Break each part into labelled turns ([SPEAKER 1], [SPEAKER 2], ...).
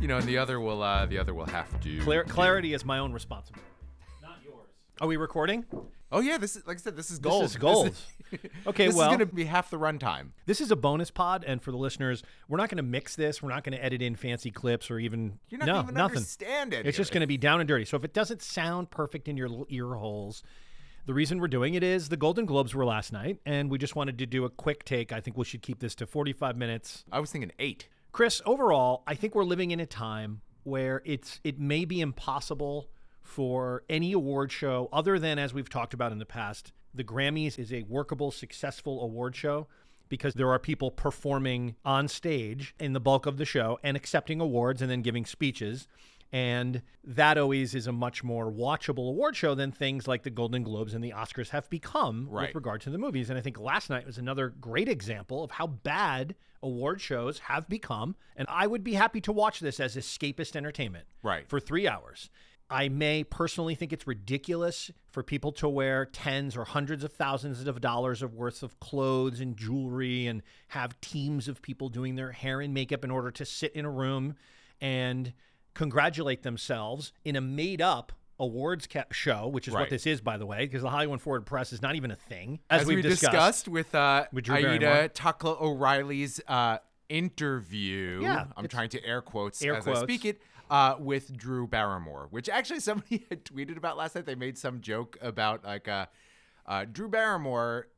[SPEAKER 1] You know, and the other will uh, the other will have to.
[SPEAKER 2] Clar- clarity is my own responsibility. Not yours. Are we recording?
[SPEAKER 1] Oh yeah, this is like I said, this is gold.
[SPEAKER 2] This is gold. Okay,
[SPEAKER 1] this
[SPEAKER 2] well- this
[SPEAKER 1] is going to be half the runtime.
[SPEAKER 2] This is a bonus pod, and for the listeners, we're not going to mix this. We're not going to edit in fancy clips or even
[SPEAKER 1] You're not
[SPEAKER 2] no
[SPEAKER 1] even
[SPEAKER 2] nothing.
[SPEAKER 1] understand it.
[SPEAKER 2] It's just going to be down and dirty. So if it doesn't sound perfect in your l- ear holes, the reason we're doing it is the Golden Globes were last night, and we just wanted to do a quick take. I think we should keep this to 45 minutes.
[SPEAKER 1] I was thinking eight.
[SPEAKER 2] Chris, overall, I think we're living in a time where it's it may be impossible for any award show other than as we've talked about in the past, the Grammys is a workable, successful award show because there are people performing on stage in the bulk of the show and accepting awards and then giving speeches. And that always is a much more watchable award show than things like the Golden Globes and the Oscars have become
[SPEAKER 1] Right.
[SPEAKER 2] with regard to the movies. And I think last night was another great example of how bad award shows have become. And I would be happy to watch this as escapist entertainment
[SPEAKER 1] Right.
[SPEAKER 2] for three hours. I may personally think it's ridiculous for people to wear tens or hundreds of thousands of dollars of worth of clothes and jewelry and have teams of people doing their hair and makeup in order to sit in a room and congratulate themselves in a made up awards ca- show, which is what this is, by the way, because the Hollywood Foreign Press is not even a thing, as,
[SPEAKER 1] As,
[SPEAKER 2] we've
[SPEAKER 1] we
[SPEAKER 2] discussed.
[SPEAKER 1] discussed, with uh,
[SPEAKER 2] With
[SPEAKER 1] Aida O'Reilly's uh, interview.
[SPEAKER 2] Yeah,
[SPEAKER 1] I'm trying to air quotes
[SPEAKER 2] Air
[SPEAKER 1] as
[SPEAKER 2] quotes.
[SPEAKER 1] I speak it. Uh, with Drew Barrymore, which actually somebody had tweeted about last night. They made some joke about like uh, uh, Drew Barrymore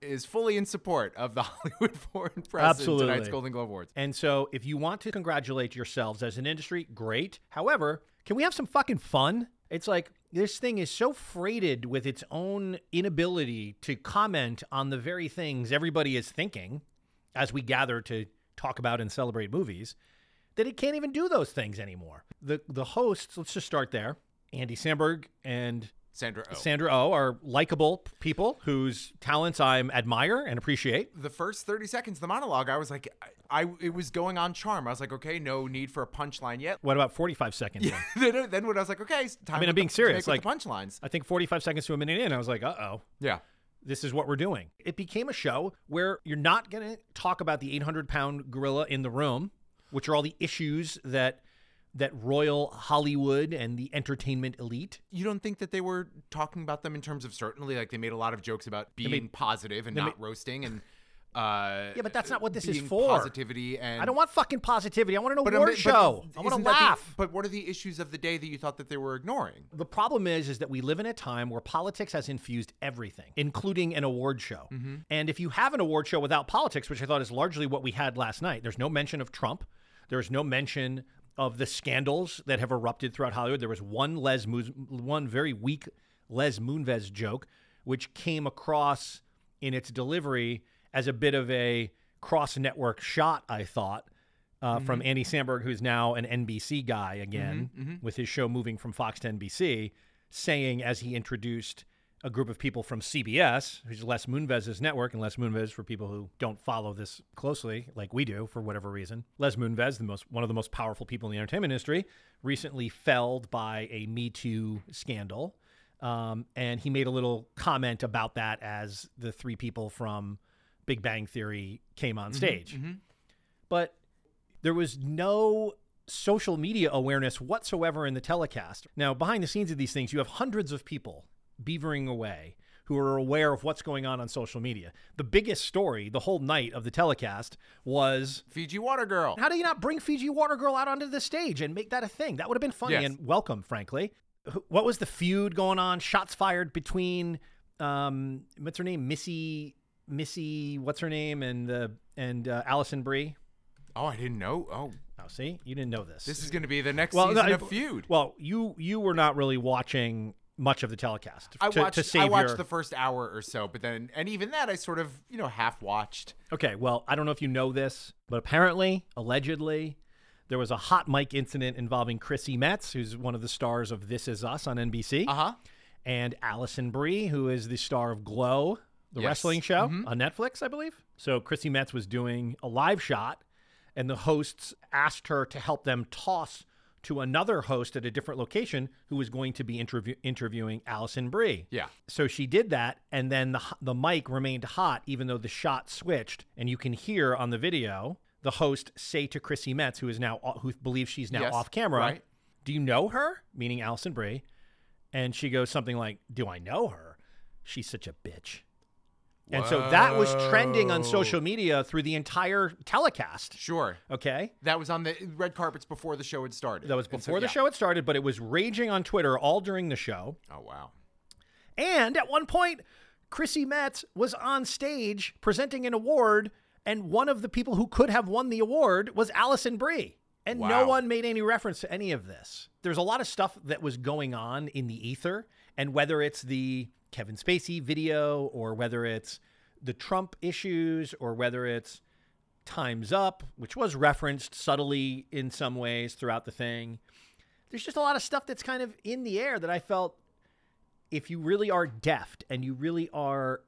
[SPEAKER 1] is fully in support of the Hollywood Foreign Press
[SPEAKER 2] Absolutely.
[SPEAKER 1] in tonight's Golden Globe Awards.
[SPEAKER 2] And so, if you want to congratulate yourselves as an industry, great. However, can we have some fucking fun? It's like this thing is so freighted with its own inability to comment on the very things everybody is thinking as we gather to talk about and celebrate movies that it can't even do those things anymore. The the hosts, let's just start there. Andy Samberg and
[SPEAKER 1] Sandra Oh.
[SPEAKER 2] Sandra Oh are likable people whose talents I admire and appreciate.
[SPEAKER 1] the first 30 seconds of the monologue, I was like, I, I it was going on charm. I was like, okay, no need for a punchline yet.
[SPEAKER 2] What about 45 seconds? in?
[SPEAKER 1] then, then when I was like, okay, it's time.
[SPEAKER 2] I mean, I'm being
[SPEAKER 1] the,
[SPEAKER 2] serious,
[SPEAKER 1] to make with
[SPEAKER 2] like-
[SPEAKER 1] punchlines.
[SPEAKER 2] I think 45 seconds to a minute in, I was like, uh oh,
[SPEAKER 1] Yeah.
[SPEAKER 2] this is what we're doing. It became a show where you're not going to talk about the 800 pound gorilla in the room, which are all the issues that that royal Hollywood and the entertainment elite.
[SPEAKER 1] You don't think that they were talking about them in terms of certainly like they made a lot of jokes about being
[SPEAKER 2] made-
[SPEAKER 1] positive and not roasting and uh
[SPEAKER 2] Yeah, but that's not what this is for.
[SPEAKER 1] Positivity and
[SPEAKER 2] I don't want fucking positivity. I want an
[SPEAKER 1] but,
[SPEAKER 2] award
[SPEAKER 1] um, but
[SPEAKER 2] show. I want to
[SPEAKER 1] isn't the-
[SPEAKER 2] laugh.
[SPEAKER 1] but what are the issues of the day that you thought that they were ignoring?
[SPEAKER 2] The problem is, is that we live in a time where politics has infused everything, including an award show. And if you have an award show without politics, which I thought is largely what we had last night, there's no mention of Trump. There's no mention of the scandals that have erupted throughout Hollywood. There was one Les, one very weak Les Moonves joke, which came across in its delivery as a bit of a cross-network shot. I thought uh, mm-hmm. from Andy Samberg, who's now an NBC guy mm-hmm, again, mm-hmm. with his show moving from Fox to NBC, saying as he introduced a group of people from CBS, who's Les Moonves' network, and Les Moonves, for people who don't follow this closely, like we do, for whatever reason, Les Moonves, the most one of the most powerful people in the entertainment industry, recently felled by a Me Too scandal. Um, and he made a little comment about that as the three people from Big Bang Theory came on stage. But there was no social media awareness whatsoever in the telecast. Now, behind the scenes of these things, you have hundreds of people beavering away who are aware of what's going on on social media. The biggest story the whole night of the telecast was
[SPEAKER 1] Fiji Water Girl.
[SPEAKER 2] how do you not bring Fiji Water Girl out onto the stage and make that a thing? That would have been funny
[SPEAKER 1] Yes.
[SPEAKER 2] and welcome, frankly. What was the feud going on? Shots fired between um, what's her name, Missy, Missy, what's her name, and the and uh, Alison Brie.
[SPEAKER 1] Oh, I didn't know. Oh,
[SPEAKER 2] Oh, see, you didn't know this.
[SPEAKER 1] this is going to be the next
[SPEAKER 2] well,
[SPEAKER 1] season
[SPEAKER 2] no,
[SPEAKER 1] of Feud.
[SPEAKER 2] Well, you you were not really watching much of the telecast.
[SPEAKER 1] I
[SPEAKER 2] to,
[SPEAKER 1] watched.
[SPEAKER 2] to
[SPEAKER 1] I watched
[SPEAKER 2] your-
[SPEAKER 1] the first hour or so, but then, and even that, I sort of, you know, half watched.
[SPEAKER 2] Okay, well, I don't know if you know this, but apparently, allegedly, there was a hot mic incident involving Chrissy Metz, who's one of the stars of This Is Us on NBC,
[SPEAKER 1] Uh huh.
[SPEAKER 2] and Alison Brie, who is the star of Glow, the
[SPEAKER 1] Yes.
[SPEAKER 2] wrestling show on Netflix, I believe. So Chrissy Metz was doing a live shot, and the hosts asked her to help them toss to another host at a different location who was going to be interview- interviewing Alison Brie.
[SPEAKER 1] Yeah.
[SPEAKER 2] So she did that, and then the the mic remained hot even though the shot switched, and you can hear on the video the host say to Chrissy Metz, who is now uh, who believes she's now
[SPEAKER 1] Yes,
[SPEAKER 2] off camera,
[SPEAKER 1] right.
[SPEAKER 2] "Do you know her?" Meaning Alison Brie, and she goes something like, "Do I know her? She's such a bitch." And so that was trending on social media through the entire telecast.
[SPEAKER 1] Sure.
[SPEAKER 2] Okay.
[SPEAKER 1] That was on the red carpets before the show had started.
[SPEAKER 2] That was
[SPEAKER 1] And so-
[SPEAKER 2] before the
[SPEAKER 1] yeah.
[SPEAKER 2] show had started, but it was raging on Twitter all during the show.
[SPEAKER 1] Oh wow.
[SPEAKER 2] And at one point, Chrissy Metz was on stage presenting an award, and one of the people who could have won the award was Alison Brie. And no
[SPEAKER 1] Wow.
[SPEAKER 2] one made any reference to any of this. There's a lot of stuff that was going on in the ether, and whether it's the Kevin Spacey video, or whether it's the Trump issues, or whether it's Time's Up, which was referenced subtly in some ways throughout the thing. There's just a lot of stuff that's kind of in the air that I felt if you really are deft and you really are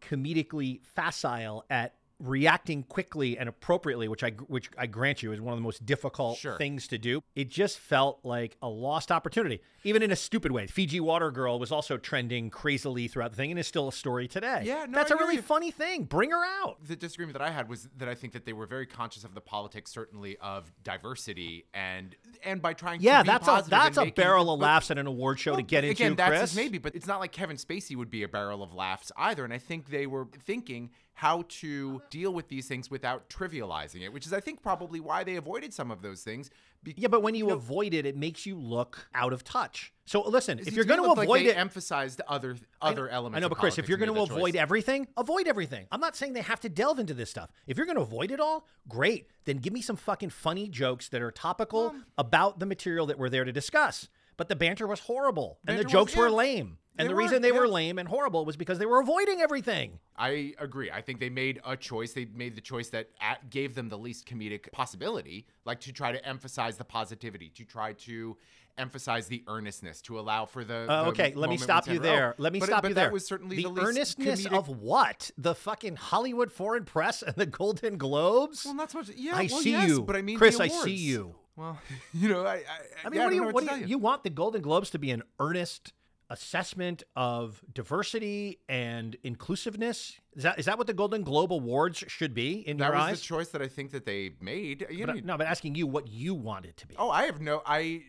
[SPEAKER 2] comedically facile at reacting quickly and appropriately, which I which I grant you is one of the most difficult
[SPEAKER 1] Sure.
[SPEAKER 2] things to do, it just felt like a lost opportunity, even in a stupid way. Fiji Water Girl was also trending crazily throughout the thing and is still a story today.
[SPEAKER 1] Yeah, no,
[SPEAKER 2] that's
[SPEAKER 1] I
[SPEAKER 2] a really
[SPEAKER 1] you.
[SPEAKER 2] funny thing. Bring her out.
[SPEAKER 1] The disagreement that I had was that I think that they were very conscious of the politics, certainly of diversity, and and by trying
[SPEAKER 2] Yeah,
[SPEAKER 1] to be
[SPEAKER 2] that's a that's a
[SPEAKER 1] making-
[SPEAKER 2] barrel of
[SPEAKER 1] but-
[SPEAKER 2] laughs at an award show to
[SPEAKER 1] Well,
[SPEAKER 2] get into.
[SPEAKER 1] Again, that's
[SPEAKER 2] Chris.
[SPEAKER 1] maybe, but it's not like Kevin Spacey would be a barrel of laughs either. And I think they were thinking how to deal with these things without trivializing it, which is, I think, probably why they avoided some of those things. Be-
[SPEAKER 2] Yeah, but when you avoid it, it makes you look out of touch. So listen, if you're going to avoid
[SPEAKER 1] like
[SPEAKER 2] it,
[SPEAKER 1] emphasized other other elements.
[SPEAKER 2] I know, but Chris, if you're going to avoid
[SPEAKER 1] choice.
[SPEAKER 2] everything, avoid everything. I'm not saying they have to delve into this stuff. If you're going to avoid it all, great. Then give me some fucking funny jokes that are topical about the material that we're there to discuss. But the banter was horrible, and the
[SPEAKER 1] Banter was-
[SPEAKER 2] jokes were lame. And
[SPEAKER 1] They
[SPEAKER 2] the reason they were lame and horrible was because they were avoiding everything.
[SPEAKER 1] I agree. I think they made a choice. They made the choice that at, gave them the least comedic possibility, like to try to emphasize the positivity, to try to emphasize the earnestness, to allow for the.
[SPEAKER 2] Uh,
[SPEAKER 1] the
[SPEAKER 2] okay, let me stop you there.
[SPEAKER 1] oh,
[SPEAKER 2] Let me
[SPEAKER 1] but-
[SPEAKER 2] stop
[SPEAKER 1] but
[SPEAKER 2] you
[SPEAKER 1] that
[SPEAKER 2] there.
[SPEAKER 1] was certainly
[SPEAKER 2] the,
[SPEAKER 1] the, least
[SPEAKER 2] earnestness
[SPEAKER 1] comedic-
[SPEAKER 2] of what? The fucking Hollywood Foreign Press and the Golden Globes?
[SPEAKER 1] Well, not so much. Yeah,
[SPEAKER 2] I
[SPEAKER 1] well,
[SPEAKER 2] see
[SPEAKER 1] yes,
[SPEAKER 2] you,
[SPEAKER 1] but I mean,
[SPEAKER 2] Chris. I see you.
[SPEAKER 1] Well, you know, I. I,
[SPEAKER 2] I mean,
[SPEAKER 1] yeah,
[SPEAKER 2] what do you what do you.
[SPEAKER 1] you
[SPEAKER 2] want the Golden Globes to be an earnest assessment of diversity and inclusiveness? Is that is that what the Golden Globe Awards should be in
[SPEAKER 1] That
[SPEAKER 2] your
[SPEAKER 1] was
[SPEAKER 2] eyes?
[SPEAKER 1] the choice that I think that they made. You
[SPEAKER 2] But, I- no, but asking you what you want it to be.
[SPEAKER 1] Oh, I have no. I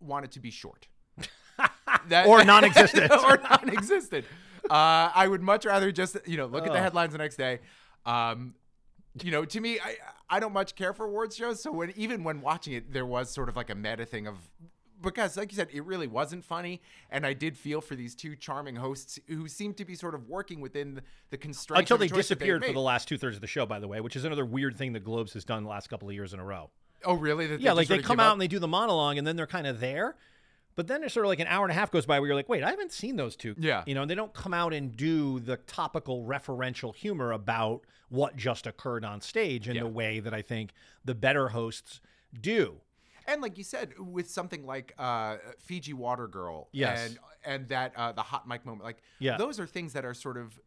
[SPEAKER 1] want it to be short. That-
[SPEAKER 2] Or non-existent.
[SPEAKER 1] or non-existent. Uh, I would much rather just you know look at the headlines the next day. Um, you know, to me, I I don't much care for awards shows. So when even when watching it, there was sort of like a meta thing of because, like you said, it really wasn't funny, and I did feel for these two charming hosts who seemed to be sort of working within the, the constraints
[SPEAKER 2] Until they disappeared for the last two thirds of the show, by the way, which is another weird thing the Globes has done the last couple of years in a row.
[SPEAKER 1] Oh, really? That
[SPEAKER 2] Yeah, like they come out
[SPEAKER 1] up?
[SPEAKER 2] and they do the monologue, and then they're kind of there. But then there's sort of like an hour and a half goes by where you're like, wait, I haven't seen those two.
[SPEAKER 1] Yeah.
[SPEAKER 2] You know, and they don't come out and do the topical referential humor about what just occurred on stage in
[SPEAKER 1] Yeah.
[SPEAKER 2] the way that I think the better hosts do.
[SPEAKER 1] And like you said, with something like uh, Fiji Water Girl,
[SPEAKER 2] Yes.
[SPEAKER 1] and and that uh, the hot mic moment, like
[SPEAKER 2] Yeah.
[SPEAKER 1] those are things that are sort of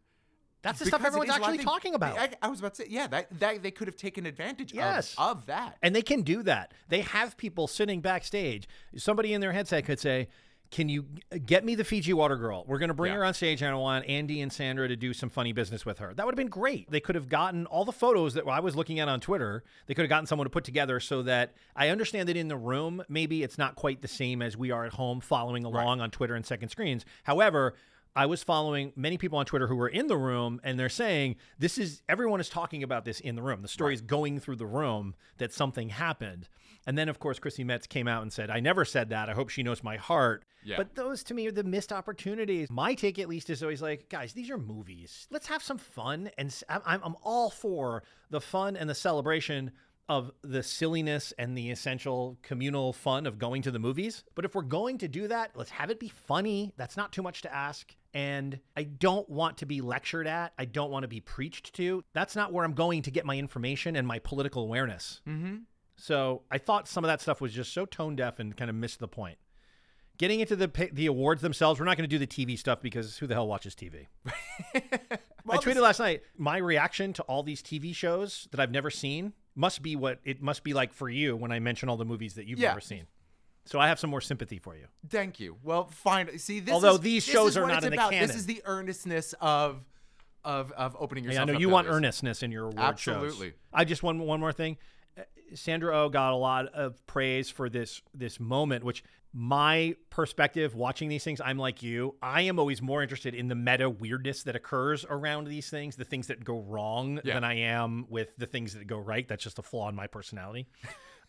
[SPEAKER 2] That's the
[SPEAKER 1] because
[SPEAKER 2] stuff everyone's
[SPEAKER 1] is a lot of
[SPEAKER 2] actually talking about.
[SPEAKER 1] I, I was about to say, yeah, that, that they could have taken advantage
[SPEAKER 2] Yes.
[SPEAKER 1] of, of that.
[SPEAKER 2] And they can do that. They have people sitting backstage. Somebody in their headset could say, Can you get me the Fiji Water Girl? We're going to bring
[SPEAKER 1] Yeah.
[SPEAKER 2] her on stage, and I want Andy and Sandra to do some funny business with her. That would have been great. They could have gotten all the photos that I was looking at on Twitter. They could have gotten someone to put together so that I understand that in the room, maybe it's not quite the same as we are at home following along on Twitter and second screens. However, I was following many people on Twitter who were in the room, and they're saying this is everyone is talking about this in the room. The story is going through the room that something happened. And then, of course, Chrissy Metz came out and said, I never said that. I hope she knows my heart.
[SPEAKER 1] Yeah.
[SPEAKER 2] But those to me are the missed opportunities. My take, at least, is always like, guys, these are movies. Let's have some fun. And I'm I'm all for the fun and the celebration of the silliness and the essential communal fun of going to the movies. But if we're going to do that, let's have it be funny. That's not too much to ask. And I don't want to be lectured at. I don't want to be preached to. That's not where I'm going to get my information and my political awareness.
[SPEAKER 1] Mm-hmm.
[SPEAKER 2] So I thought some of that stuff was just so tone deaf and kind of missed the point. Getting into the the awards themselves, we're not going to do the TV stuff because who the hell watches TV? I tweeted last night my reaction to all these TV shows that I've never seen must be what it must be like for you when I mention all the movies that you've
[SPEAKER 1] Yeah.
[SPEAKER 2] never seen. So I have some more sympathy for you.
[SPEAKER 1] Thank you. Well, fine. See, this
[SPEAKER 2] Although
[SPEAKER 1] is-
[SPEAKER 2] these
[SPEAKER 1] this
[SPEAKER 2] shows
[SPEAKER 1] is
[SPEAKER 2] are not
[SPEAKER 1] it's
[SPEAKER 2] in the
[SPEAKER 1] about.
[SPEAKER 2] canon.
[SPEAKER 1] This is the earnestness of of of opening yourself.
[SPEAKER 2] Yeah, I know you want earnestness in your award shows.
[SPEAKER 1] Absolutely.
[SPEAKER 2] I just one one more thing. Sandra Oh got a lot of praise for this this moment, which my perspective watching these things, I'm like you. I am always more interested in the meta weirdness that occurs around these things, the things that go wrong,
[SPEAKER 1] Yeah.
[SPEAKER 2] than I am with the things that go right. That's just a flaw in my personality.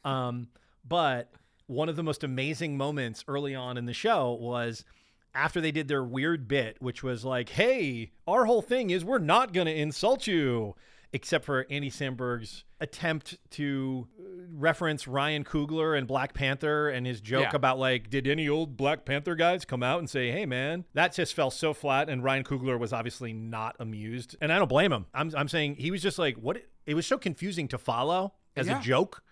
[SPEAKER 2] um, but one of the most amazing moments early on in the show was after they did their weird bit, which was like, hey, our whole thing is we're not going to insult you, except for Andy Samberg's attempt to uh, reference Ryan Coogler and Black Panther and his joke
[SPEAKER 1] Yeah.
[SPEAKER 2] about, like, did any old Black Panther guys come out and say, hey, man, that just fell so flat. And Ryan Coogler was obviously not amused. And I don't blame him. I'm, I'm saying he was just like, what? It was so confusing to follow as
[SPEAKER 1] Yeah.
[SPEAKER 2] a joke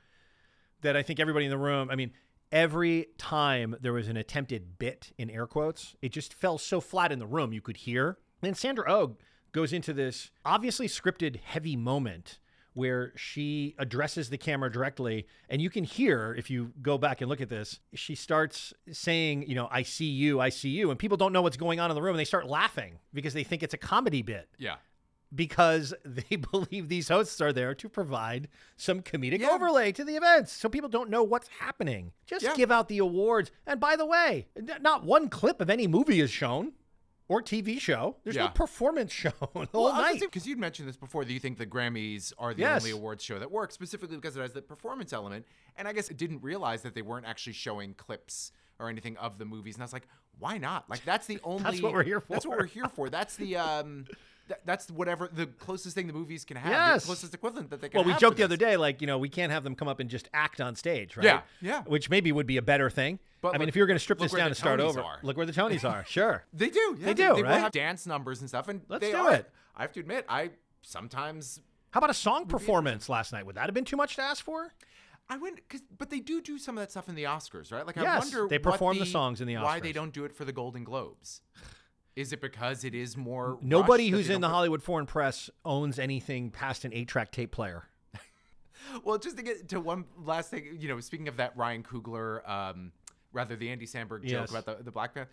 [SPEAKER 2] that I think everybody in the room, I mean, every time there was an attempted bit in air quotes, it just fell so flat in the room you could hear. And Sandra Oh goes into this obviously scripted heavy moment where she addresses the camera directly and you can hear if you go back and look at this she starts saying you know i see you i see you and people don't know what's going on in the room and they start laughing because they think it's a comedy bit
[SPEAKER 1] Yeah.
[SPEAKER 2] because they believe these hosts are there to provide some comedic
[SPEAKER 1] Yeah.
[SPEAKER 2] overlay to the events so people don't know what's happening. Just
[SPEAKER 1] Yeah.
[SPEAKER 2] give out the awards. And by the way, not one clip of any movie is shown or TV show. There's no performance show the whole night.
[SPEAKER 1] because you'd mentioned this before that you think the Grammys are the
[SPEAKER 2] Yes.
[SPEAKER 1] only awards show that works specifically because it has the performance element. And I guess it didn't realize that they weren't actually showing clips or anything of the movies. And I was like, why not? Like that's the only.
[SPEAKER 2] That's what we're here for.
[SPEAKER 1] That's what we're here for. That's the um. th- that's whatever the closest thing the movies can have.
[SPEAKER 2] Yes.
[SPEAKER 1] The closest equivalent that they can.
[SPEAKER 2] Well, we joked the other day, like, you know, we can't have them come up and just act on stage, right?
[SPEAKER 1] Yeah, yeah.
[SPEAKER 2] Which maybe would be a better thing.
[SPEAKER 1] But
[SPEAKER 2] I mean, if you were going to strip this down
[SPEAKER 1] the
[SPEAKER 2] and start
[SPEAKER 1] Tonys
[SPEAKER 2] over,
[SPEAKER 1] are.
[SPEAKER 2] look where the Tonys are. Sure.
[SPEAKER 1] They do. Yeah,
[SPEAKER 2] They do,
[SPEAKER 1] They
[SPEAKER 2] right?
[SPEAKER 1] will have dance numbers and stuff, and
[SPEAKER 2] Let's
[SPEAKER 1] they
[SPEAKER 2] do
[SPEAKER 1] are.
[SPEAKER 2] it.
[SPEAKER 1] I have to admit, I sometimes
[SPEAKER 2] How about a song performance last night? Would that have been too much to ask for?
[SPEAKER 1] I went, cause, but they do do some of that stuff in the Oscars, right? Like I wonder
[SPEAKER 2] they perform the songs in the Oscars.
[SPEAKER 1] Why they don't do it for the Golden Globes? Is it because it is more?
[SPEAKER 2] Nobody who's in the Hollywood Foreign Press owns anything past an eight-track tape player.
[SPEAKER 1] Well, just to get to one last thing, you know, speaking of that Ryan Coogler, um, rather the Andy Samberg joke
[SPEAKER 2] Yes.
[SPEAKER 1] about the the Black Panther.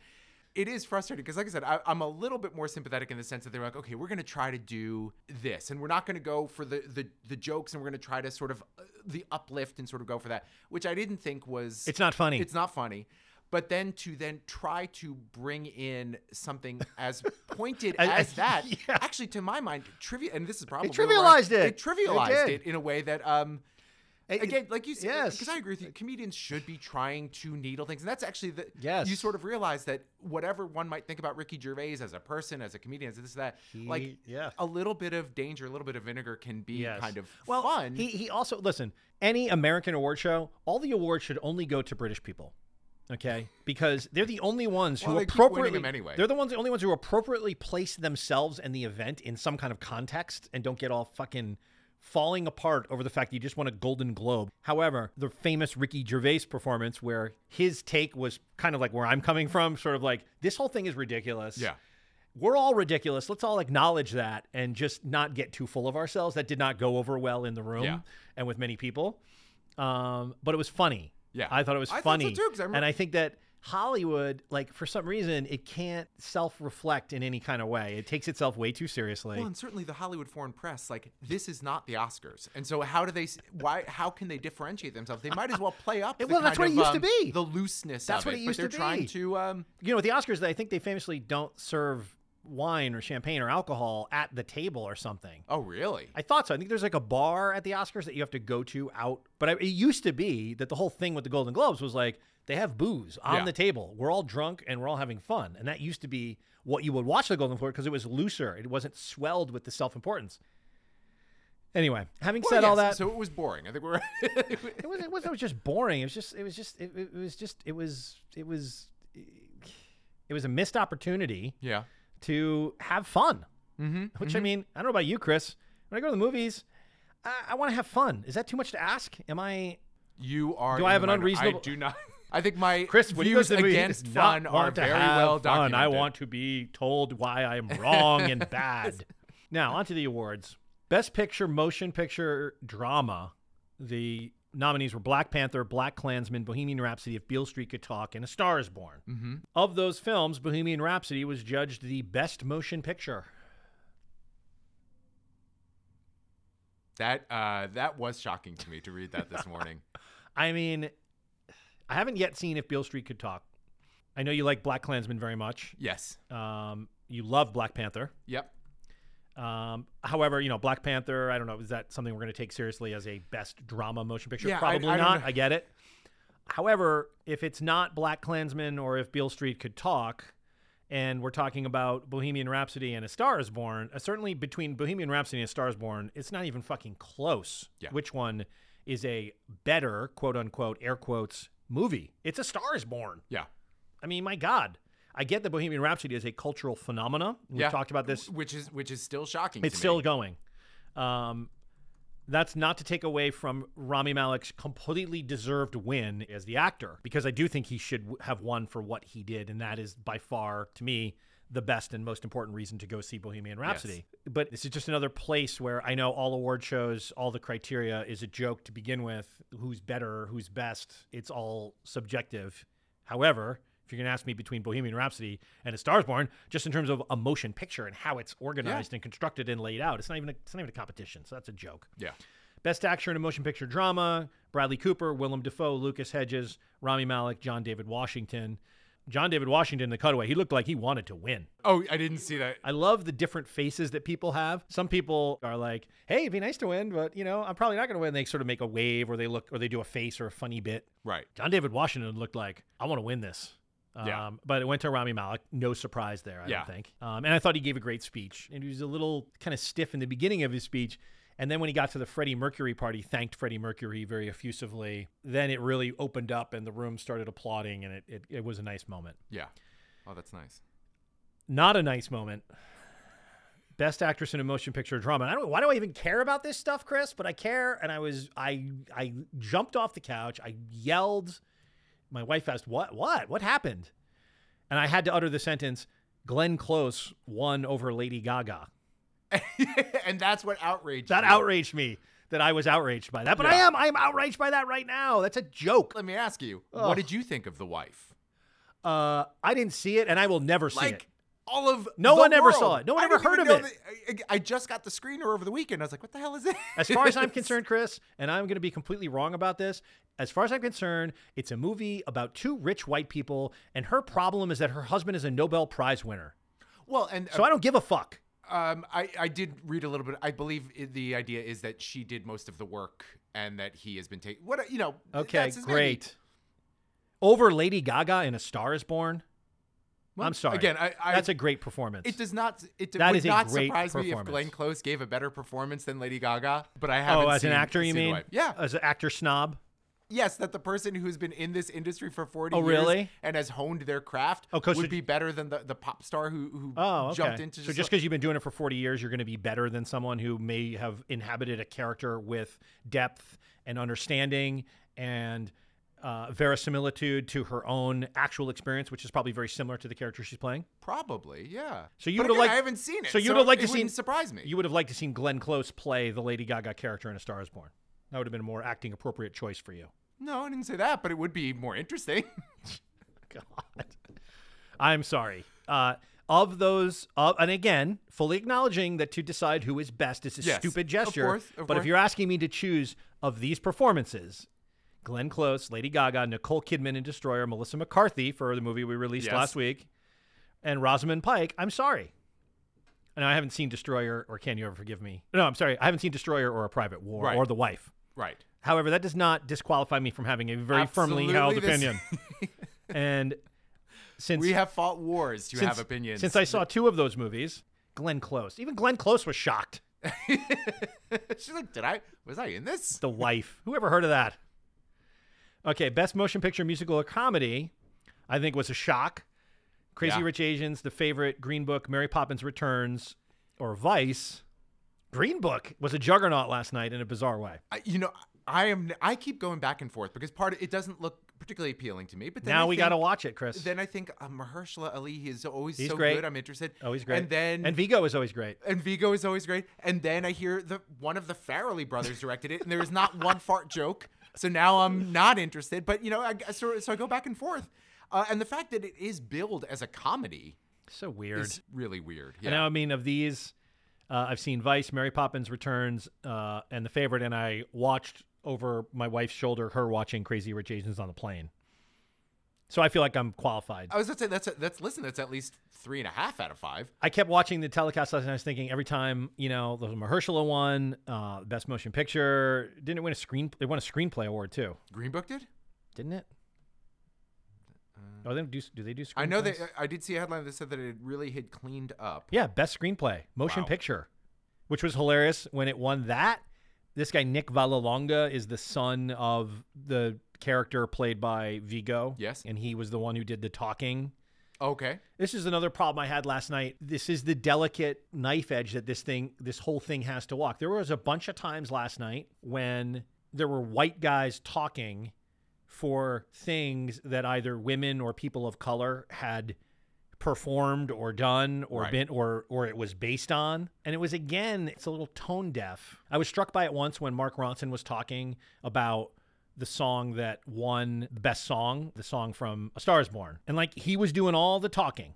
[SPEAKER 1] It is frustrating because, like I said, I, I'm a little bit more sympathetic in the sense that they're like, okay, we're going to try to do this, and we're not going to go for the, the the jokes, and we're going to try to sort of uh, the uplift and sort of go for that, which I didn't think was
[SPEAKER 2] It's not funny.
[SPEAKER 1] It's not funny. But then to then try to bring in something as pointed
[SPEAKER 2] I- I-
[SPEAKER 1] as that,
[SPEAKER 2] yeah.
[SPEAKER 1] actually, to my mind, trivia, and this is probably
[SPEAKER 2] trivialized
[SPEAKER 1] right,
[SPEAKER 2] it.
[SPEAKER 1] It trivialized
[SPEAKER 2] It
[SPEAKER 1] it, in a way that, um,
[SPEAKER 2] It-
[SPEAKER 1] again, like you said,
[SPEAKER 2] yes.
[SPEAKER 1] because I agree with you, comedians should be trying to needle things, and that's actually the
[SPEAKER 2] Yes.
[SPEAKER 1] You sort of realize that whatever one might think about Ricky Gervais as a person, as a comedian, as this that, like
[SPEAKER 2] yeah.
[SPEAKER 1] a little bit of danger, a little bit of vinegar can be
[SPEAKER 2] Yes.
[SPEAKER 1] kind of
[SPEAKER 2] well,
[SPEAKER 1] fun.
[SPEAKER 2] He he also listen. Any American award show, all the awards should only go to British people. Okay, because they're the only ones
[SPEAKER 1] Well,
[SPEAKER 2] who
[SPEAKER 1] keep
[SPEAKER 2] appropriately
[SPEAKER 1] them anyway.
[SPEAKER 2] they're the ones the only ones who appropriately place themselves and the event in some kind of context and don't get all fucking falling apart over the fact that you just won a Golden Globe. However, the famous Ricky Gervais performance where his take was kind of like where I'm coming from, sort of like this whole thing is ridiculous
[SPEAKER 1] yeah.
[SPEAKER 2] we're all ridiculous. Let's all acknowledge that and just not get too full of ourselves. That did not go over well in the room
[SPEAKER 1] Yeah.
[SPEAKER 2] and with many people. Um, but it was funny.
[SPEAKER 1] Yeah.
[SPEAKER 2] I thought it was
[SPEAKER 1] I thought so
[SPEAKER 2] funny.
[SPEAKER 1] I remember-
[SPEAKER 2] and I think that Hollywood, like for some reason, it can't self-reflect in any kind of way. It takes itself way too seriously.
[SPEAKER 1] Well, and certainly the Hollywood foreign press, like this is not the Oscars, and so how do they? Why? How can they differentiate themselves? They might as well play up. The
[SPEAKER 2] well, that's
[SPEAKER 1] kind
[SPEAKER 2] what it
[SPEAKER 1] of,
[SPEAKER 2] used to
[SPEAKER 1] um,
[SPEAKER 2] be.
[SPEAKER 1] The looseness.
[SPEAKER 2] That's
[SPEAKER 1] of
[SPEAKER 2] what
[SPEAKER 1] it,
[SPEAKER 2] it
[SPEAKER 1] but
[SPEAKER 2] used
[SPEAKER 1] they're
[SPEAKER 2] to
[SPEAKER 1] trying to. Um,
[SPEAKER 2] you know, with the Oscars, I think they famously don't serve wine or champagne or alcohol at the table or something.
[SPEAKER 1] oh, really?
[SPEAKER 2] I thought so. I think there's like a bar at the Oscars that you have to go to out. But I, it used to be that the whole thing with the Golden Globes was like they have booze on
[SPEAKER 1] Yeah.
[SPEAKER 2] the table. We're all drunk and we're all having fun. And that used to be what you would watch the Golden Globe because it was looser. It wasn't swelled with the self importance. Anyway, having
[SPEAKER 1] Well,
[SPEAKER 2] said all that,
[SPEAKER 1] so it was boring. I think we're.
[SPEAKER 2] it was it was, it was just boring. It was just it was just it, it was just it was it was it was a missed opportunity
[SPEAKER 1] yeah.
[SPEAKER 2] To have fun.
[SPEAKER 1] Mm-hmm.
[SPEAKER 2] Which I mean, I don't know about you, Chris. When I go to the movies, I, I want to have fun. Is that too much to ask? Am I?
[SPEAKER 1] You are.
[SPEAKER 2] Do I have an
[SPEAKER 1] minor-
[SPEAKER 2] unreasonable-
[SPEAKER 1] I do not. I think my
[SPEAKER 2] Chris, when you go
[SPEAKER 1] views
[SPEAKER 2] to
[SPEAKER 1] against fun are very well
[SPEAKER 2] fun.
[SPEAKER 1] documented.
[SPEAKER 2] I want to be told why I'm wrong and bad. Now, onto the awards. Best Picture, Motion Picture, Drama. The nominees were Black Panther, BlacKkKlansman, Bohemian Rhapsody, If Beale Street Could Talk, and A Star Is Born. Mm-hmm. Of those films, Bohemian Rhapsody was judged the best motion picture.
[SPEAKER 1] That uh, that was shocking to me to read that this morning.
[SPEAKER 2] I mean, I haven't yet seen If Beale Street Could Talk. I know you like BlacKkKlansman very much.
[SPEAKER 1] yes.
[SPEAKER 2] Um, you love Black Panther.
[SPEAKER 1] Yep.
[SPEAKER 2] Um, however, you know, Black Panther, I don't know, is that something we're going to take seriously as a best drama motion picture?
[SPEAKER 1] Yeah,
[SPEAKER 2] Probably
[SPEAKER 1] I don't
[SPEAKER 2] I get it. However, if it's not BlacKkKlansman or if Beale Street could talk, and we're talking about Bohemian Rhapsody and A Star is Born, uh, certainly between Bohemian Rhapsody and A Star is Born, it's not even fucking close.
[SPEAKER 1] Yeah.
[SPEAKER 2] Which one is a better, quote unquote, air quotes, movie? It's A Star is Born.
[SPEAKER 1] Yeah.
[SPEAKER 2] I mean, my God. I get that Bohemian Rhapsody is a cultural phenomena. We've
[SPEAKER 1] yeah.
[SPEAKER 2] talked about this
[SPEAKER 1] which is which is still shocking.
[SPEAKER 2] it's still
[SPEAKER 1] me.
[SPEAKER 2] going. Um, that's not to take away from Rami Malek's completely deserved win as the actor, because I do think he should have won for what he did, and that is by far, to me, the best and most important reason to go see Bohemian Rhapsody. But this is just another place where I know all award shows, all the criteria is a joke to begin with. Who's better? Who's best? It's all subjective. However, if you're going to ask me between Bohemian Rhapsody and A Star is Born, just in terms of a motion picture and how it's organized and constructed and laid out, it's not even a, it's not even a competition. So that's a joke.
[SPEAKER 1] Yeah.
[SPEAKER 2] Best actor in a motion picture drama: Bradley Cooper, Willem Dafoe, Lucas Hedges, Rami Malek, John David Washington. John David Washington in the cutaway, he looked like he wanted to win.
[SPEAKER 1] Oh, I didn't see that.
[SPEAKER 2] I love the different faces that people have. Some people are like, "Hey, it'd be nice to win, but you know, I'm probably not going to win." They sort of make a wave, or they look, or they do a face or a funny bit.
[SPEAKER 1] Right.
[SPEAKER 2] John David Washington looked like, "I want to win this." Um,
[SPEAKER 1] Yeah.
[SPEAKER 2] But it went to Rami Malek. No surprise there, I
[SPEAKER 1] Yeah.
[SPEAKER 2] don't think. Um, and I thought he gave a great speech. And he was a little kind of stiff in the beginning of his speech. And then when he got to the Freddie Mercury part, he thanked Freddie Mercury very effusively. Then it really opened up and the room started applauding, and it, it, it was a nice moment.
[SPEAKER 1] Yeah. Oh, that's nice.
[SPEAKER 2] Not a nice moment. Best actress in a motion picture drama. I don't. Why do I even care about this stuff, Chris? But I care, and I was. I I jumped off the couch. I yelled. My wife asked, "What? What? What happened?" And I had to utter the sentence, "Glenn Close won over Lady Gaga."
[SPEAKER 1] and that's what outraged
[SPEAKER 2] That
[SPEAKER 1] you.
[SPEAKER 2] outraged me. That I was outraged by that. But I am. I am outraged by that right now. That's a joke.
[SPEAKER 1] Let me ask you,
[SPEAKER 2] Ugh.
[SPEAKER 1] what did you think of the wife?
[SPEAKER 2] Uh, I didn't see it, and I will never see
[SPEAKER 1] Like
[SPEAKER 2] it.
[SPEAKER 1] All of
[SPEAKER 2] No
[SPEAKER 1] the
[SPEAKER 2] one ever
[SPEAKER 1] world.
[SPEAKER 2] saw it. No one
[SPEAKER 1] I
[SPEAKER 2] ever heard of it.
[SPEAKER 1] that- I, I just got the screener over the weekend. I was like, what the hell is it?
[SPEAKER 2] As far as I'm concerned, Chris, and I'm going to be completely wrong about this, as far as I'm concerned, it's a movie about two rich white people, and her problem is that her husband is a Nobel Prize winner.
[SPEAKER 1] well, and
[SPEAKER 2] So I don't give a fuck.
[SPEAKER 1] Um, I, I did read a little bit. I believe the idea is that she did most of the work and that he has been taking what you know.
[SPEAKER 2] Okay,
[SPEAKER 1] that's his baby.
[SPEAKER 2] great. Over Lady Gaga in A Star Is Born?
[SPEAKER 1] Well,
[SPEAKER 2] I'm sorry.
[SPEAKER 1] Again, I, I
[SPEAKER 2] That's a great performance.
[SPEAKER 1] It does not. It
[SPEAKER 2] That
[SPEAKER 1] would
[SPEAKER 2] is
[SPEAKER 1] not surprise me if. Glenn Close gave a better performance than Lady Gaga. But I haven't.
[SPEAKER 2] oh, as
[SPEAKER 1] seen,
[SPEAKER 2] an actor, you mean?
[SPEAKER 1] Wife. Yeah.
[SPEAKER 2] As an actor snob?
[SPEAKER 1] yes, that the person who's been in this industry for forty
[SPEAKER 2] Oh,
[SPEAKER 1] years
[SPEAKER 2] really?
[SPEAKER 1] and has honed their craft
[SPEAKER 2] Oh,
[SPEAKER 1] would be better than the, the pop star who who
[SPEAKER 2] Oh, okay.
[SPEAKER 1] jumped into.
[SPEAKER 2] so just because you've been doing it for 40 years, you're going to be better than someone who may have inhabited a character with depth and understanding and uh, verisimilitude to her own actual experience, which is probably very similar to the character she's playing.
[SPEAKER 1] probably yeah.
[SPEAKER 2] So you would have liked.
[SPEAKER 1] I haven't seen it.
[SPEAKER 2] so you would have liked to see-
[SPEAKER 1] surprise me.
[SPEAKER 2] You would have liked to seen Glenn Close play the Lady Gaga character in A Star Is Born. That would have been a more acting appropriate choice for you.
[SPEAKER 1] no, I didn't say that, but it would be more interesting.
[SPEAKER 2] God. I'm sorry. Uh, of those, uh, and again, fully acknowledging that to decide who is best is a
[SPEAKER 1] Yes,
[SPEAKER 2] stupid
[SPEAKER 1] of
[SPEAKER 2] gesture.
[SPEAKER 1] course, of
[SPEAKER 2] but if you're asking me to choose of these performances, Glenn Close, Lady Gaga, Nicole Kidman in Destroyer, Melissa McCarthy for the movie we released
[SPEAKER 1] Yes.
[SPEAKER 2] last week, and Rosamund Pike, I'm sorry. And I haven't seen Destroyer, or can you ever forgive me? No, I'm sorry. I haven't seen Destroyer or A Private War
[SPEAKER 1] Right.
[SPEAKER 2] or The Wife.
[SPEAKER 1] right.
[SPEAKER 2] However, that does not disqualify me from having a very firmly held opinion. and since
[SPEAKER 1] We have fought wars to
[SPEAKER 2] since,
[SPEAKER 1] have opinions.
[SPEAKER 2] Since I saw two of those movies, Glenn Close, even Glenn Close was shocked.
[SPEAKER 1] She's like, did I? Was I in this?
[SPEAKER 2] The wife, who ever heard of that? Okay, best motion picture, musical or comedy, I think was a shock. Crazy
[SPEAKER 1] Yeah.
[SPEAKER 2] Rich Asians, The Favorite, Green Book, Mary Poppins Returns, or Vice. Green Book was a juggernaut last night in a bizarre way.
[SPEAKER 1] I, you know, I am. I keep going back and forth because part of it doesn't look particularly appealing to me. But then
[SPEAKER 2] now
[SPEAKER 1] I
[SPEAKER 2] we got to watch it, Chris.
[SPEAKER 1] Then I think uh, Mahershala Ali is always
[SPEAKER 2] He's
[SPEAKER 1] so
[SPEAKER 2] great.
[SPEAKER 1] good. I'm interested.
[SPEAKER 2] oh, he's great.
[SPEAKER 1] And then
[SPEAKER 2] and Viggo is always great.
[SPEAKER 1] and Viggo is always great. And then I hear the one of the Farrelly brothers directed it, and there is not one fart joke. So now I'm not interested. But you know, I, so, so I go back and forth, uh, and the fact that it is billed as a comedy
[SPEAKER 2] So weird.
[SPEAKER 1] is really weird.
[SPEAKER 2] And now, I mean, of these, uh, I've seen Vice, Mary Poppins Returns, uh, and The Favorite, and I watched over my wife's shoulder her watching Crazy Rich Asians on the plane. So I feel like I'm qualified.
[SPEAKER 1] I was gonna say that's a, that's listen, that's at least three and a half out of five.
[SPEAKER 2] I kept watching the telecast last night. I was thinking every time, you know, the Mahershala won, uh, Best Motion Picture. Didn't it win a screen? They won a screenplay award too,
[SPEAKER 1] Green Book did.
[SPEAKER 2] didn't it? oh, they don't do. Do they do?
[SPEAKER 1] Uh, I know that I did see a headline that said that it really had cleaned up.
[SPEAKER 2] Yeah, best screenplay, motion
[SPEAKER 1] Wow.
[SPEAKER 2] picture, which was hilarious when it won that. This guy Nick Vallelonga is the son of the character played by Viggo.
[SPEAKER 1] Yes.
[SPEAKER 2] and he was the one who did the talking.
[SPEAKER 1] Okay.
[SPEAKER 2] This is another problem I had last night. This is the delicate knife edge that this thing, this whole thing has to walk. There was a bunch of times last night when there were white guys talking for things that either women or people of color had performed or done or
[SPEAKER 1] Right.
[SPEAKER 2] been or or it was based on and it was again it's a little tone deaf i was struck by it once when mark ronson was talking about the song that won the best song the song from a star is born and like he was doing all the talking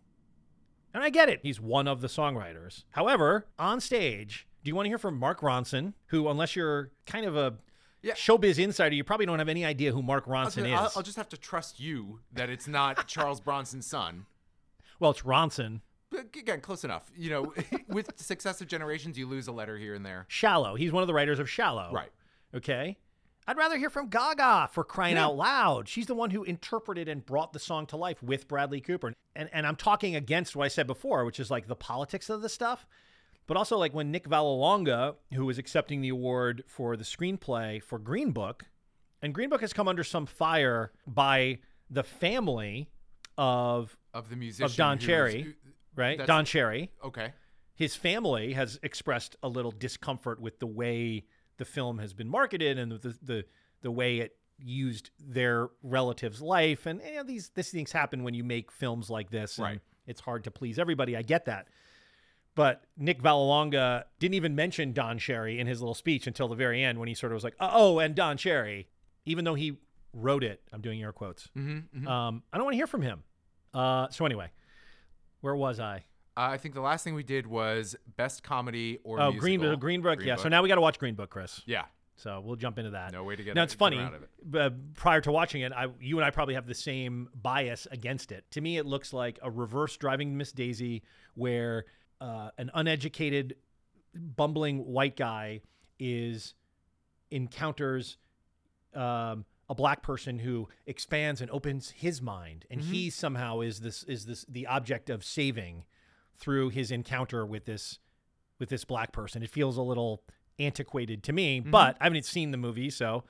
[SPEAKER 2] and i get it he's one of the songwriters however on stage do you want to hear from mark ronson who unless you're kind of a
[SPEAKER 1] Yeah.
[SPEAKER 2] showbiz insider you probably don't have any idea who mark ronson
[SPEAKER 1] I'll,
[SPEAKER 2] is
[SPEAKER 1] I'll just have to trust you that it's not Charles Bronson's son.
[SPEAKER 2] well it's ronson
[SPEAKER 1] But again, close enough. You know, with successive generations, you lose a letter here and there.
[SPEAKER 2] Shallow. He's one of the writers of Shallow.
[SPEAKER 1] Right.
[SPEAKER 2] Okay. I'd rather hear from Gaga for crying
[SPEAKER 1] Yeah.
[SPEAKER 2] out loud. She's the one who interpreted and brought the song to life with Bradley Cooper. And and I'm talking against what I said before, which is like the politics of the stuff. But also like when Nick Vallelonga, who was accepting the award for the screenplay for Green Book, and Green Book has come under some fire by the family of
[SPEAKER 1] Of the musician
[SPEAKER 2] Don
[SPEAKER 1] who's-
[SPEAKER 2] Cherry. right? Don Cherry.
[SPEAKER 1] Okay.
[SPEAKER 2] his family has expressed a little discomfort with the way the film has been marketed and the the, the way it used their relative's life and you know, these these things happen when you make films like this and
[SPEAKER 1] Right.
[SPEAKER 2] it's hard to please everybody i get that but Nick Vallelonga didn't even mention Don Cherry in his little speech until the very end when he sort of was like, "Oh, and Don Cherry," even though he wrote it. I'm doing air quotes.
[SPEAKER 1] Mm-hmm,
[SPEAKER 2] Um, I don't want to hear from him. Uh, so anyway, where was I?
[SPEAKER 1] Uh, I think the last thing we did was best comedy or
[SPEAKER 2] Oh. Green Book, Green Book.
[SPEAKER 1] Green
[SPEAKER 2] Yeah. So now we got to watch Green Book, Chris.
[SPEAKER 1] Yeah.
[SPEAKER 2] So we'll jump into that.
[SPEAKER 1] No way to get
[SPEAKER 2] Now it's funny.
[SPEAKER 1] it.
[SPEAKER 2] Uh, prior to watching it, I, you and I probably have the same bias against it. To me, it looks like a reverse driving Miss Daisy, where uh, an uneducated, bumbling white guy is encounters um, a black person who expands and opens his mind, and
[SPEAKER 1] Mm-hmm.
[SPEAKER 2] he somehow is this is this the object of saving through his encounter with this with this black person. It feels a little antiquated to me, but I haven't seen the movie, so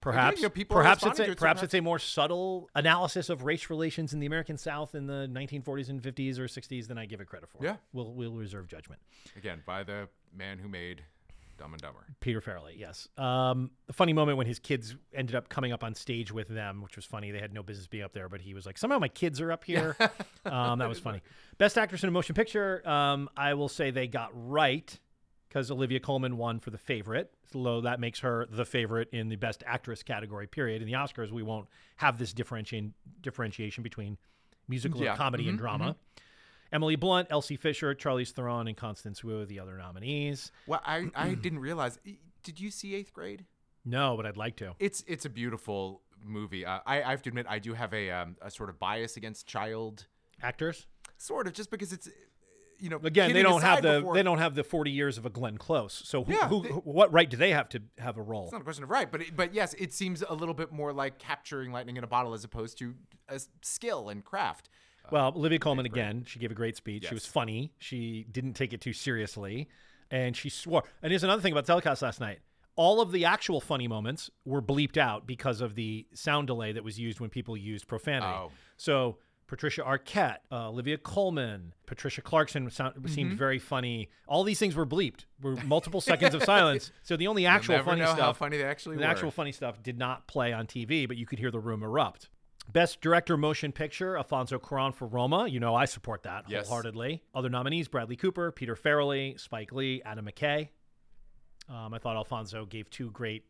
[SPEAKER 2] perhaps
[SPEAKER 1] Mm-hmm. you know, people are
[SPEAKER 2] perhaps it's a,
[SPEAKER 1] it,
[SPEAKER 2] perhaps
[SPEAKER 1] perhaps-
[SPEAKER 2] it's a more subtle analysis of race relations in the American South in the 1940s and 50s or 60s than I give it credit for.
[SPEAKER 1] Yeah.
[SPEAKER 2] we'll we'll reserve judgment.
[SPEAKER 1] Again, by the man who made Dumb and Dumber.
[SPEAKER 2] Peter Farrelly, yes. Um, a funny moment when his kids ended up coming up on stage with them, which was funny. They had no business being up there, but he was like, "Somehow my kids are up here." um, that was funny. Best actress in a motion picture. Um, I will say they got right because Olivia Colman won for The Favorite. So that makes her the favorite in the Best Actress category. Period. In the Oscars, we won't have this differentiation differentiation between musical
[SPEAKER 1] Yeah.
[SPEAKER 2] and comedy and
[SPEAKER 1] Mhm,
[SPEAKER 2] drama. Emily Blunt, Elsie Fisher, Charlize Theron, and Constance Wu, the other nominees.
[SPEAKER 1] Well, I, I didn't realize. Did you see Eighth Grade?
[SPEAKER 2] No, but I'd like to.
[SPEAKER 1] It's it's a beautiful movie. Uh, I, I have to admit, I do have a um, a sort of bias against child,
[SPEAKER 2] Actors?
[SPEAKER 1] sort of, just because it's, you know,
[SPEAKER 2] Again, they don't have the
[SPEAKER 1] before-
[SPEAKER 2] they don't have the 40 years of a Glenn Close. So who,
[SPEAKER 1] Yeah,
[SPEAKER 2] who,
[SPEAKER 1] they-
[SPEAKER 2] who- what right do they have to have a role?
[SPEAKER 1] It's not a question of right, but it, but yes, it seems a little bit more like capturing lightning in a bottle as opposed to a skill and craft.
[SPEAKER 2] Well, Olivia Colman again, she gave a great speech. She was funny. She didn't take it too seriously, and she swore. And here's another thing about telecast last night. All of the actual funny moments were bleeped out because of the sound delay that was used when people used profanity.
[SPEAKER 1] Oh.
[SPEAKER 2] So Patricia Arquette, uh, Olivia Colman, Patricia Clarkson sound,
[SPEAKER 1] Mm-hmm.
[SPEAKER 2] seemed very funny. All these things were bleeped. Were multiple seconds of silence. So the only actual funny stuff
[SPEAKER 1] funny
[SPEAKER 2] the
[SPEAKER 1] were.
[SPEAKER 2] actual funny stuff did not play on TV, but you could hear the room erupt. Best Director Motion Picture, Alfonso Cuarón for Roma. You know I support that
[SPEAKER 1] Yes.
[SPEAKER 2] wholeheartedly. Other nominees, Bradley Cooper, Peter Farrelly, Spike Lee, Adam McKay. Um, I thought Alfonso gave two great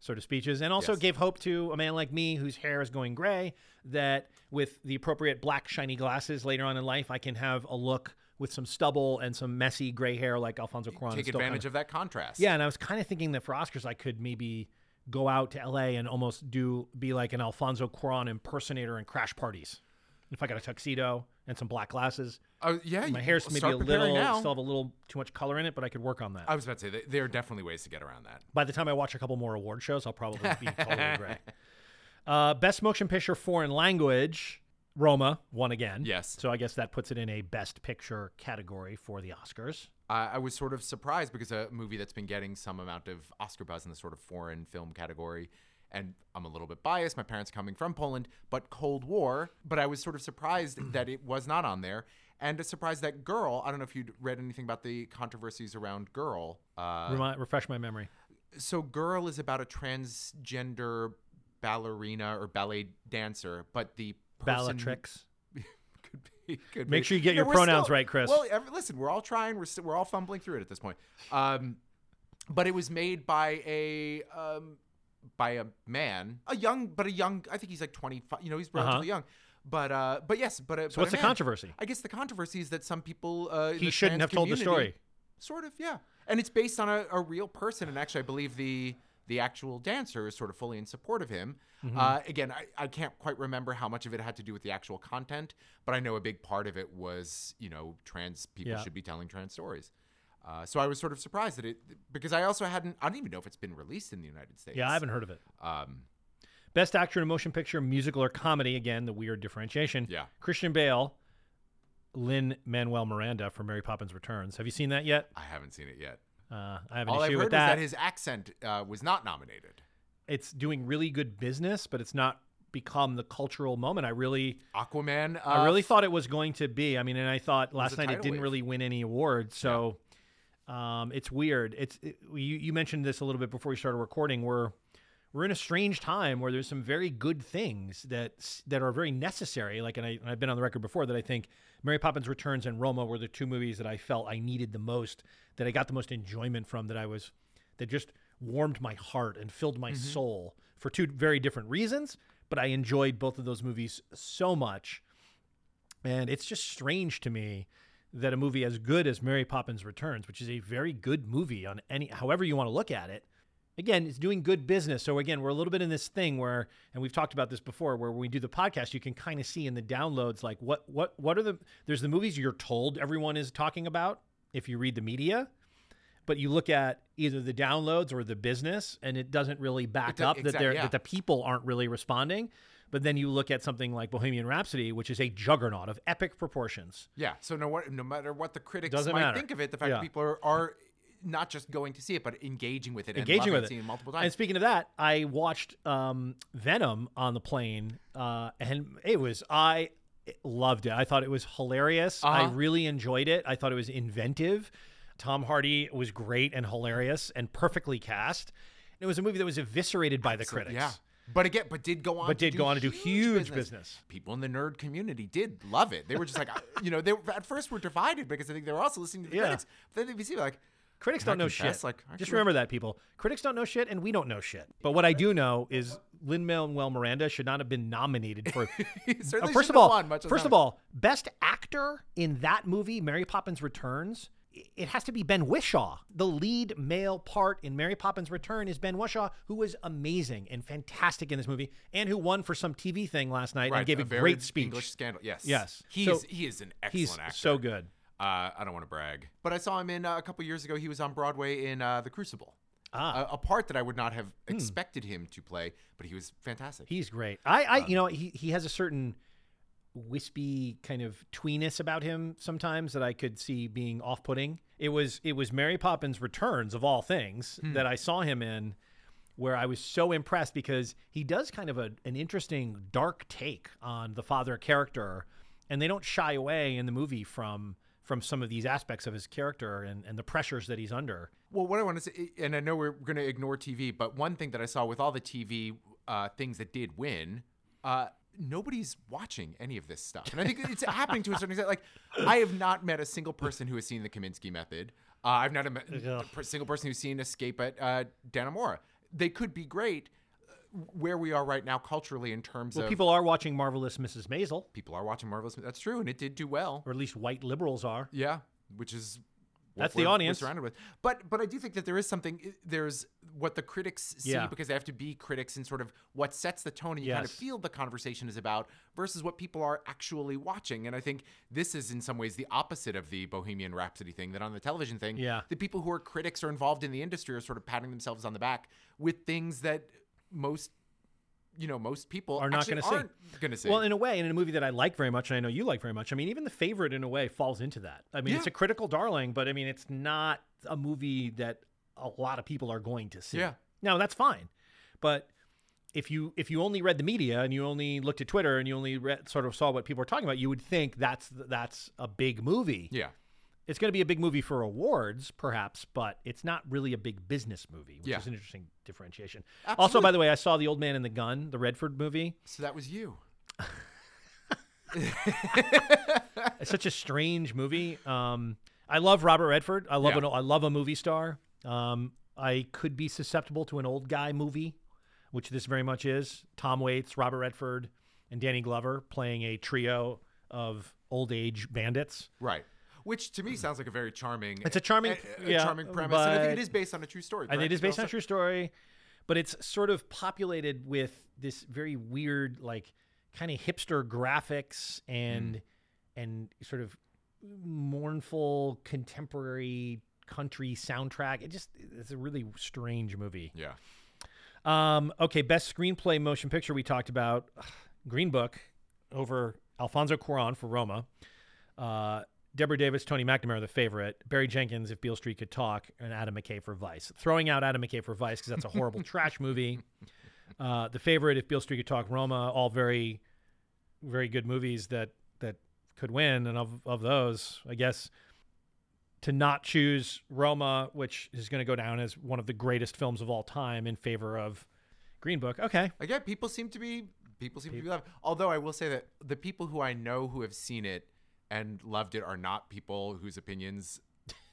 [SPEAKER 2] sort of speeches, and also
[SPEAKER 1] Yes.
[SPEAKER 2] gave hope to a man like me whose hair is going gray that with the appropriate black shiny glasses later on in life, I can have a look with some stubble and some messy gray hair like Alfonso Cuarón.
[SPEAKER 1] Take advantage of that contrast.
[SPEAKER 2] Yeah, and I was kind of thinking that for Oscars, I could maybe go out to LA and almost do be like an Alfonso Cuarón impersonator and crash parties. If I got a tuxedo and some black glasses,
[SPEAKER 1] Oh, yeah.
[SPEAKER 2] my hair's maybe a little,
[SPEAKER 1] now.
[SPEAKER 2] still have a little too much color in it, but I could work on that.
[SPEAKER 1] I was about to say there are definitely ways to get around that.
[SPEAKER 2] By the time I watch a couple more award shows, I'll probably be totally gray. Uh, Best Motion Picture Foreign Language, Roma won again.
[SPEAKER 1] Yes.
[SPEAKER 2] So I guess that puts it in a Best Picture category for the Oscars.
[SPEAKER 1] I I was sort of surprised because a movie that's been getting some amount of Oscar buzz in the sort of foreign film category, and I'm a little bit biased. My parents coming from Poland, but Cold War. But I was sort of surprised that it was not on there, and surprised that Girl. I don't know if you'd read anything about the controversies around Girl. Uh,
[SPEAKER 2] Remi- refresh my memory.
[SPEAKER 1] so Girl is about a transgender ballerina or ballet dancer, but the person
[SPEAKER 2] Bellatrix.
[SPEAKER 1] could
[SPEAKER 2] Make
[SPEAKER 1] be.
[SPEAKER 2] sure you get
[SPEAKER 1] Yeah,
[SPEAKER 2] your pronouns
[SPEAKER 1] still-
[SPEAKER 2] right, Chris.
[SPEAKER 1] Well, ev- listen, we're all trying. We're we're all fumbling through it at this point. Um, but it was made by a um, by a man, a young, but a young. I think he's like twenty five. You know, he's relatively young. But uh, but yes, but a,
[SPEAKER 2] So what's the controversy?
[SPEAKER 1] I guess the controversy is that some people uh,
[SPEAKER 2] He shouldn't have told the story.
[SPEAKER 1] Sort of, yeah. And it's based on a, a real person, and actually, I believe the the actual dancer is sort of fully in support of him.
[SPEAKER 2] Mm-hmm.
[SPEAKER 1] Uh, again, I, I can't quite remember how much of it had to do with the actual content, but I know a big part of it was, you know, trans people
[SPEAKER 2] Yeah.
[SPEAKER 1] should be telling trans stories. Uh, so I was sort of surprised that it, because I also hadn't, I don't even know if it's been released in the United States.
[SPEAKER 2] Yeah, I haven't heard of it.
[SPEAKER 1] Um,
[SPEAKER 2] Best Actor in a Motion Picture, Musical or Comedy. Again, the weird differentiation.
[SPEAKER 1] Yeah.
[SPEAKER 2] Christian Bale, Lin Manuel Miranda for Mary Poppins Returns. Have you seen that yet?
[SPEAKER 1] I haven't seen it yet.
[SPEAKER 2] Uh, I have an issue with that.
[SPEAKER 1] All I've
[SPEAKER 2] issue
[SPEAKER 1] heard
[SPEAKER 2] with
[SPEAKER 1] is
[SPEAKER 2] that.
[SPEAKER 1] that his accent uh, was not nominated.
[SPEAKER 2] it's doing really good business, but it's not become the cultural moment. I really,
[SPEAKER 1] Aquaman. Uh,
[SPEAKER 2] I really thought it was going to be. I mean, and I thought last night it didn't
[SPEAKER 1] wave.
[SPEAKER 2] really win any awards. So um, it's weird. It's it, you, you mentioned this a little bit before we started recording. We're we're in a strange time where there's some very good things that that are very necessary. Like, and, I, and I've been on the record before that I think Mary Poppins Returns and Roma were the two movies that I felt I needed the most, that I got the most enjoyment from, that I was that just warmed my heart and filled my mm-hmm. soul for two very different reasons. But I enjoyed both of those movies so much. And it's just strange to me that a movie as good as Mary Poppins Returns, which is a very good movie on any however you want to look at it, again, it's doing good business. So again, we're a little bit in this thing where and we've talked about this before where when we do the podcast, you can kind of see in the downloads like what what what are the there's the movies you're told everyone is talking about if you read the media. But you look at either the downloads or the business, and it doesn't really back up that
[SPEAKER 1] exact-
[SPEAKER 2] they're
[SPEAKER 1] yeah.
[SPEAKER 2] that the people aren't really responding. But then you look at something like Bohemian Rhapsody, which is a juggernaut of epic proportions.
[SPEAKER 1] Yeah. So no, no matter what the critics
[SPEAKER 2] Doesn't
[SPEAKER 1] might
[SPEAKER 2] matter.
[SPEAKER 1] think of it, the fact
[SPEAKER 2] Yeah.
[SPEAKER 1] that people are, are not just going to see it, but engaging with it,
[SPEAKER 2] engaging
[SPEAKER 1] and
[SPEAKER 2] with
[SPEAKER 1] it,
[SPEAKER 2] it.
[SPEAKER 1] multiple
[SPEAKER 2] And speaking of that, I watched um, Venom on the plane, uh, and it was I loved it. I thought it was hilarious. I
[SPEAKER 1] Uh-huh.
[SPEAKER 2] really enjoyed it. I thought it was inventive. Tom Hardy was great and hilarious and perfectly cast. It was a movie that was eviscerated by the critics.
[SPEAKER 1] Yeah. But again, but did go on.
[SPEAKER 2] But
[SPEAKER 1] to
[SPEAKER 2] did
[SPEAKER 1] do
[SPEAKER 2] go on to do huge
[SPEAKER 1] business.
[SPEAKER 2] business.
[SPEAKER 1] People in the nerd community did love it. They were just like, you know, they were, at first were divided because I think they were also listening to the
[SPEAKER 2] Yeah.
[SPEAKER 1] critics. But then they see like,
[SPEAKER 2] Critics don't know shit.
[SPEAKER 1] Like,
[SPEAKER 2] Just remember that, people. Critics don't know shit, and we don't know shit. But what I do know is Lin Manuel Miranda should not have been nominated for. Uh, first of all,
[SPEAKER 1] won much
[SPEAKER 2] first of all, best actor in that movie, Mary Poppins Returns. It has to be Ben Whishaw. The lead male part in Mary Poppins Return is Ben Whishaw, who was amazing and fantastic in this movie, and who won for some TV thing last night
[SPEAKER 1] right,
[SPEAKER 2] and gave a,
[SPEAKER 1] very
[SPEAKER 2] great speech.
[SPEAKER 1] English scandal. Yes.
[SPEAKER 2] Yes.
[SPEAKER 1] He
[SPEAKER 2] So,
[SPEAKER 1] is. He is an excellent
[SPEAKER 2] He's
[SPEAKER 1] actor.
[SPEAKER 2] so good.
[SPEAKER 1] Uh, I don't want to brag, but I saw him in uh, a couple years ago. He was on Broadway in uh, The Crucible.
[SPEAKER 2] Ah.
[SPEAKER 1] A, a part that I would not have expected him to play, but he was fantastic.
[SPEAKER 2] He's great. I, I, you know, he he has a certain wispy kind of tweeness about him sometimes that I could see being off-putting. It was it was Mary Poppins Returns of all things that I saw him in where I was so impressed because he does kind of a, an interesting dark take on the father character and they don't shy away in the movie from from some of these aspects of his character and, and the pressures that he's under.
[SPEAKER 1] Well, what I want to say, and I know we're going to ignore TV, but one thing that I saw with all the TV uh, things that did win, uh, nobody's watching any of this stuff. And I think it's happening to a certain extent. Like, I have not met a single person who has seen the Kominsky Method. Uh, I've not met a single person who's seen Escape at uh, Dannemora. they could be great where we are right now culturally in terms
[SPEAKER 2] Well,
[SPEAKER 1] of
[SPEAKER 2] people are watching Marvelous Mrs. Maisel,
[SPEAKER 1] people are watching Marvelous. That's true, and it did do well.
[SPEAKER 2] or at least white liberals are.
[SPEAKER 1] Yeah, which is
[SPEAKER 2] That's the audience.
[SPEAKER 1] surrounded with. But but I do think that there is something. There's what the critics see
[SPEAKER 2] Yeah.
[SPEAKER 1] because they have to be critics in sort of what sets the tone and you kind of feel the conversation is about versus what people are actually watching. And I think this is in some ways the opposite of the Bohemian Rhapsody thing. That on the television thing,
[SPEAKER 2] Yeah.
[SPEAKER 1] the people who are critics or involved in the industry are sort of patting themselves on the back with things that most. You know, most people
[SPEAKER 2] Are not gonna see.
[SPEAKER 1] Going to see.
[SPEAKER 2] Well, in a way, and in a movie that I like very much, and I know you like very much. I mean, even The Favorite, in a way, falls into that. I mean, it's a critical darling, but I mean, it's not a movie that a lot of people are going to see.
[SPEAKER 1] Yeah.
[SPEAKER 2] Now that's fine, but if you if you only read the media and you only looked at Twitter and you only read, sort of saw what people were talking about, you would think that's that's a big movie.
[SPEAKER 1] yeah.
[SPEAKER 2] It's going to be a big movie for awards, perhaps, but it's not really a big business movie, which
[SPEAKER 1] Yeah.
[SPEAKER 2] is an interesting differentiation. Also, by the way, I saw The Old Man and the Gun, the Redford movie.
[SPEAKER 1] So that was you.
[SPEAKER 2] It's such a strange movie. Um, I love Robert Redford. I love
[SPEAKER 1] Yeah.
[SPEAKER 2] an, I love a movie star. Um, I could be susceptible to an old guy movie, which this very much is. Tom Waits, Robert Redford, and Danny Glover playing a trio of old age bandits.
[SPEAKER 1] Right. Which to me sounds like a very charming.
[SPEAKER 2] It's a charming-
[SPEAKER 1] a- a
[SPEAKER 2] yeah,
[SPEAKER 1] charming premise, and I think it is based on a true story.
[SPEAKER 2] I think it based on a true story, but it's sort of populated with this very weird, like kind of hipster graphics and
[SPEAKER 1] Mm.
[SPEAKER 2] and sort of mournful contemporary country soundtrack. It just it's a really strange movie.
[SPEAKER 1] Yeah.
[SPEAKER 2] Um, okay, best screenplay motion picture we talked about Green Book over Alfonso Cuarón for Roma. Uh, Deborah Davis, Tony McNamara, the favorite. Barry Jenkins, If Beale Street Could Talk, and Adam McKay for Vice. Throwing out Adam McKay for Vice because that's a horrible trash movie. Uh, the favorite, If Beale Street Could Talk, Roma, all very, very good movies that that could win. And of of those, I guess to not choose Roma, which is going to go down as one of the greatest films of all time, in favor of Green Book. Okay,
[SPEAKER 1] Again, people seem to be people seem to be loved. Although I will say that the people who I know who have seen it and loved it are not people whose opinions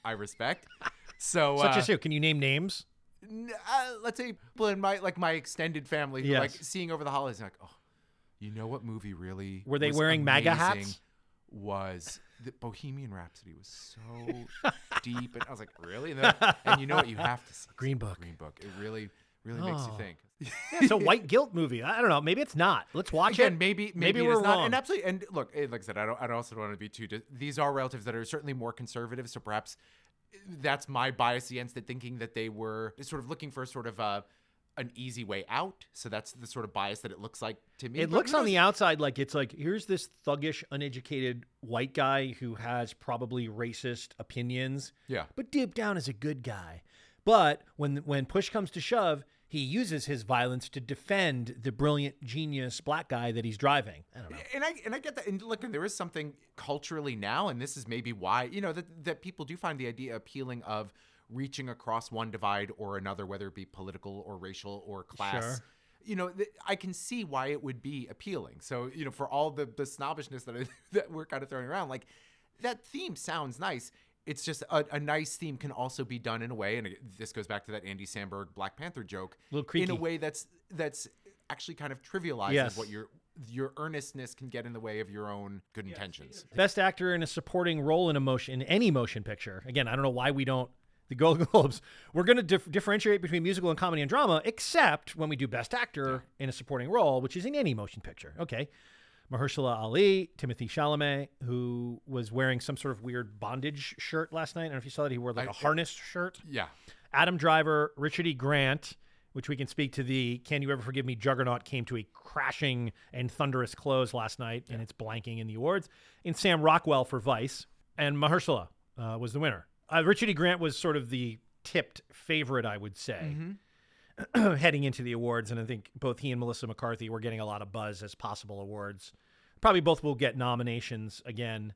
[SPEAKER 1] I respect. So
[SPEAKER 2] such
[SPEAKER 1] uh,
[SPEAKER 2] as who? Can you name names?
[SPEAKER 1] uh, let's say people in my like my extended family who like seeing over the holidays like oh you know what movie really
[SPEAKER 2] Were they wearing MAGA hats?
[SPEAKER 1] was the Bohemian Rhapsody was so deep and I was like really and, then, and you know what you have to see
[SPEAKER 2] Green Book.
[SPEAKER 1] Green Book it really really makes you
[SPEAKER 2] Oh.
[SPEAKER 1] think
[SPEAKER 2] Yeah, it's a white guilt movie. I don't know. Maybe it's not. Let's watch
[SPEAKER 1] Again,
[SPEAKER 2] it.
[SPEAKER 1] maybe maybe,
[SPEAKER 2] Maybe
[SPEAKER 1] it
[SPEAKER 2] we're
[SPEAKER 1] not.
[SPEAKER 2] wrong.
[SPEAKER 1] And absolutely, and look, eh, like I said, I don't. I also don't want to be too. These are relatives that are certainly more conservative, so perhaps eh, that's my bias against it, thinking that they were sort of looking for sort of uh, an easy way out. So that's the sort of bias that it looks like to me.
[SPEAKER 2] It
[SPEAKER 1] But
[SPEAKER 2] looks on the outside like it's like here's this thuggish, uneducated white guy who has probably racist opinions,
[SPEAKER 1] Yeah.
[SPEAKER 2] but deep down is a good guy. But when when push comes to shove, he uses his violence to defend the brilliant genius black guy that he's driving. I don't know.
[SPEAKER 1] And I and I get that. And look, there is something culturally now, and this is maybe why you know that that people do find the idea appealing of reaching across one divide or another, whether it be political or racial or class.
[SPEAKER 2] Sure.
[SPEAKER 1] You know, th- I can see why it would be appealing. So you know, for all the the snobbishness that I, that we're kind of throwing around, like that theme sounds nice. It's just a, a nice theme can also be done in a way, and this goes back to that Andy Samberg Black Panther joke,
[SPEAKER 2] Little
[SPEAKER 1] in a way that's that's actually kind of trivializes
[SPEAKER 2] Yes.
[SPEAKER 1] what your your earnestness can get in the way of your own good intentions.
[SPEAKER 2] Best actor in a supporting role in a motion in any motion picture. Again, I don't know why we don't the Golden Globes. We're going to dif- differentiate between musical and comedy and drama, except when we do best actor in a supporting role, which is in any motion picture. Okay. Mahershala Ali, Timothée Chalamet, who was wearing some sort of weird bondage shirt last night. I don't know if you saw that. He wore like a harness shirt.
[SPEAKER 1] Yeah.
[SPEAKER 2] Adam Driver, Richard E. Grant, which we can speak to the Can You Ever Forgive Me Juggernaut came to a crashing and thunderous close last night, and it's blanking in the awards. And Sam Rockwell for Vice, and Mahershala uh, was the winner. Uh, Richard E. Grant was sort of the tipped favorite, I would say, heading into the awards. And I think both he and Melissa McCarthy were getting a lot of buzz as possible awards. Probably both will get nominations again,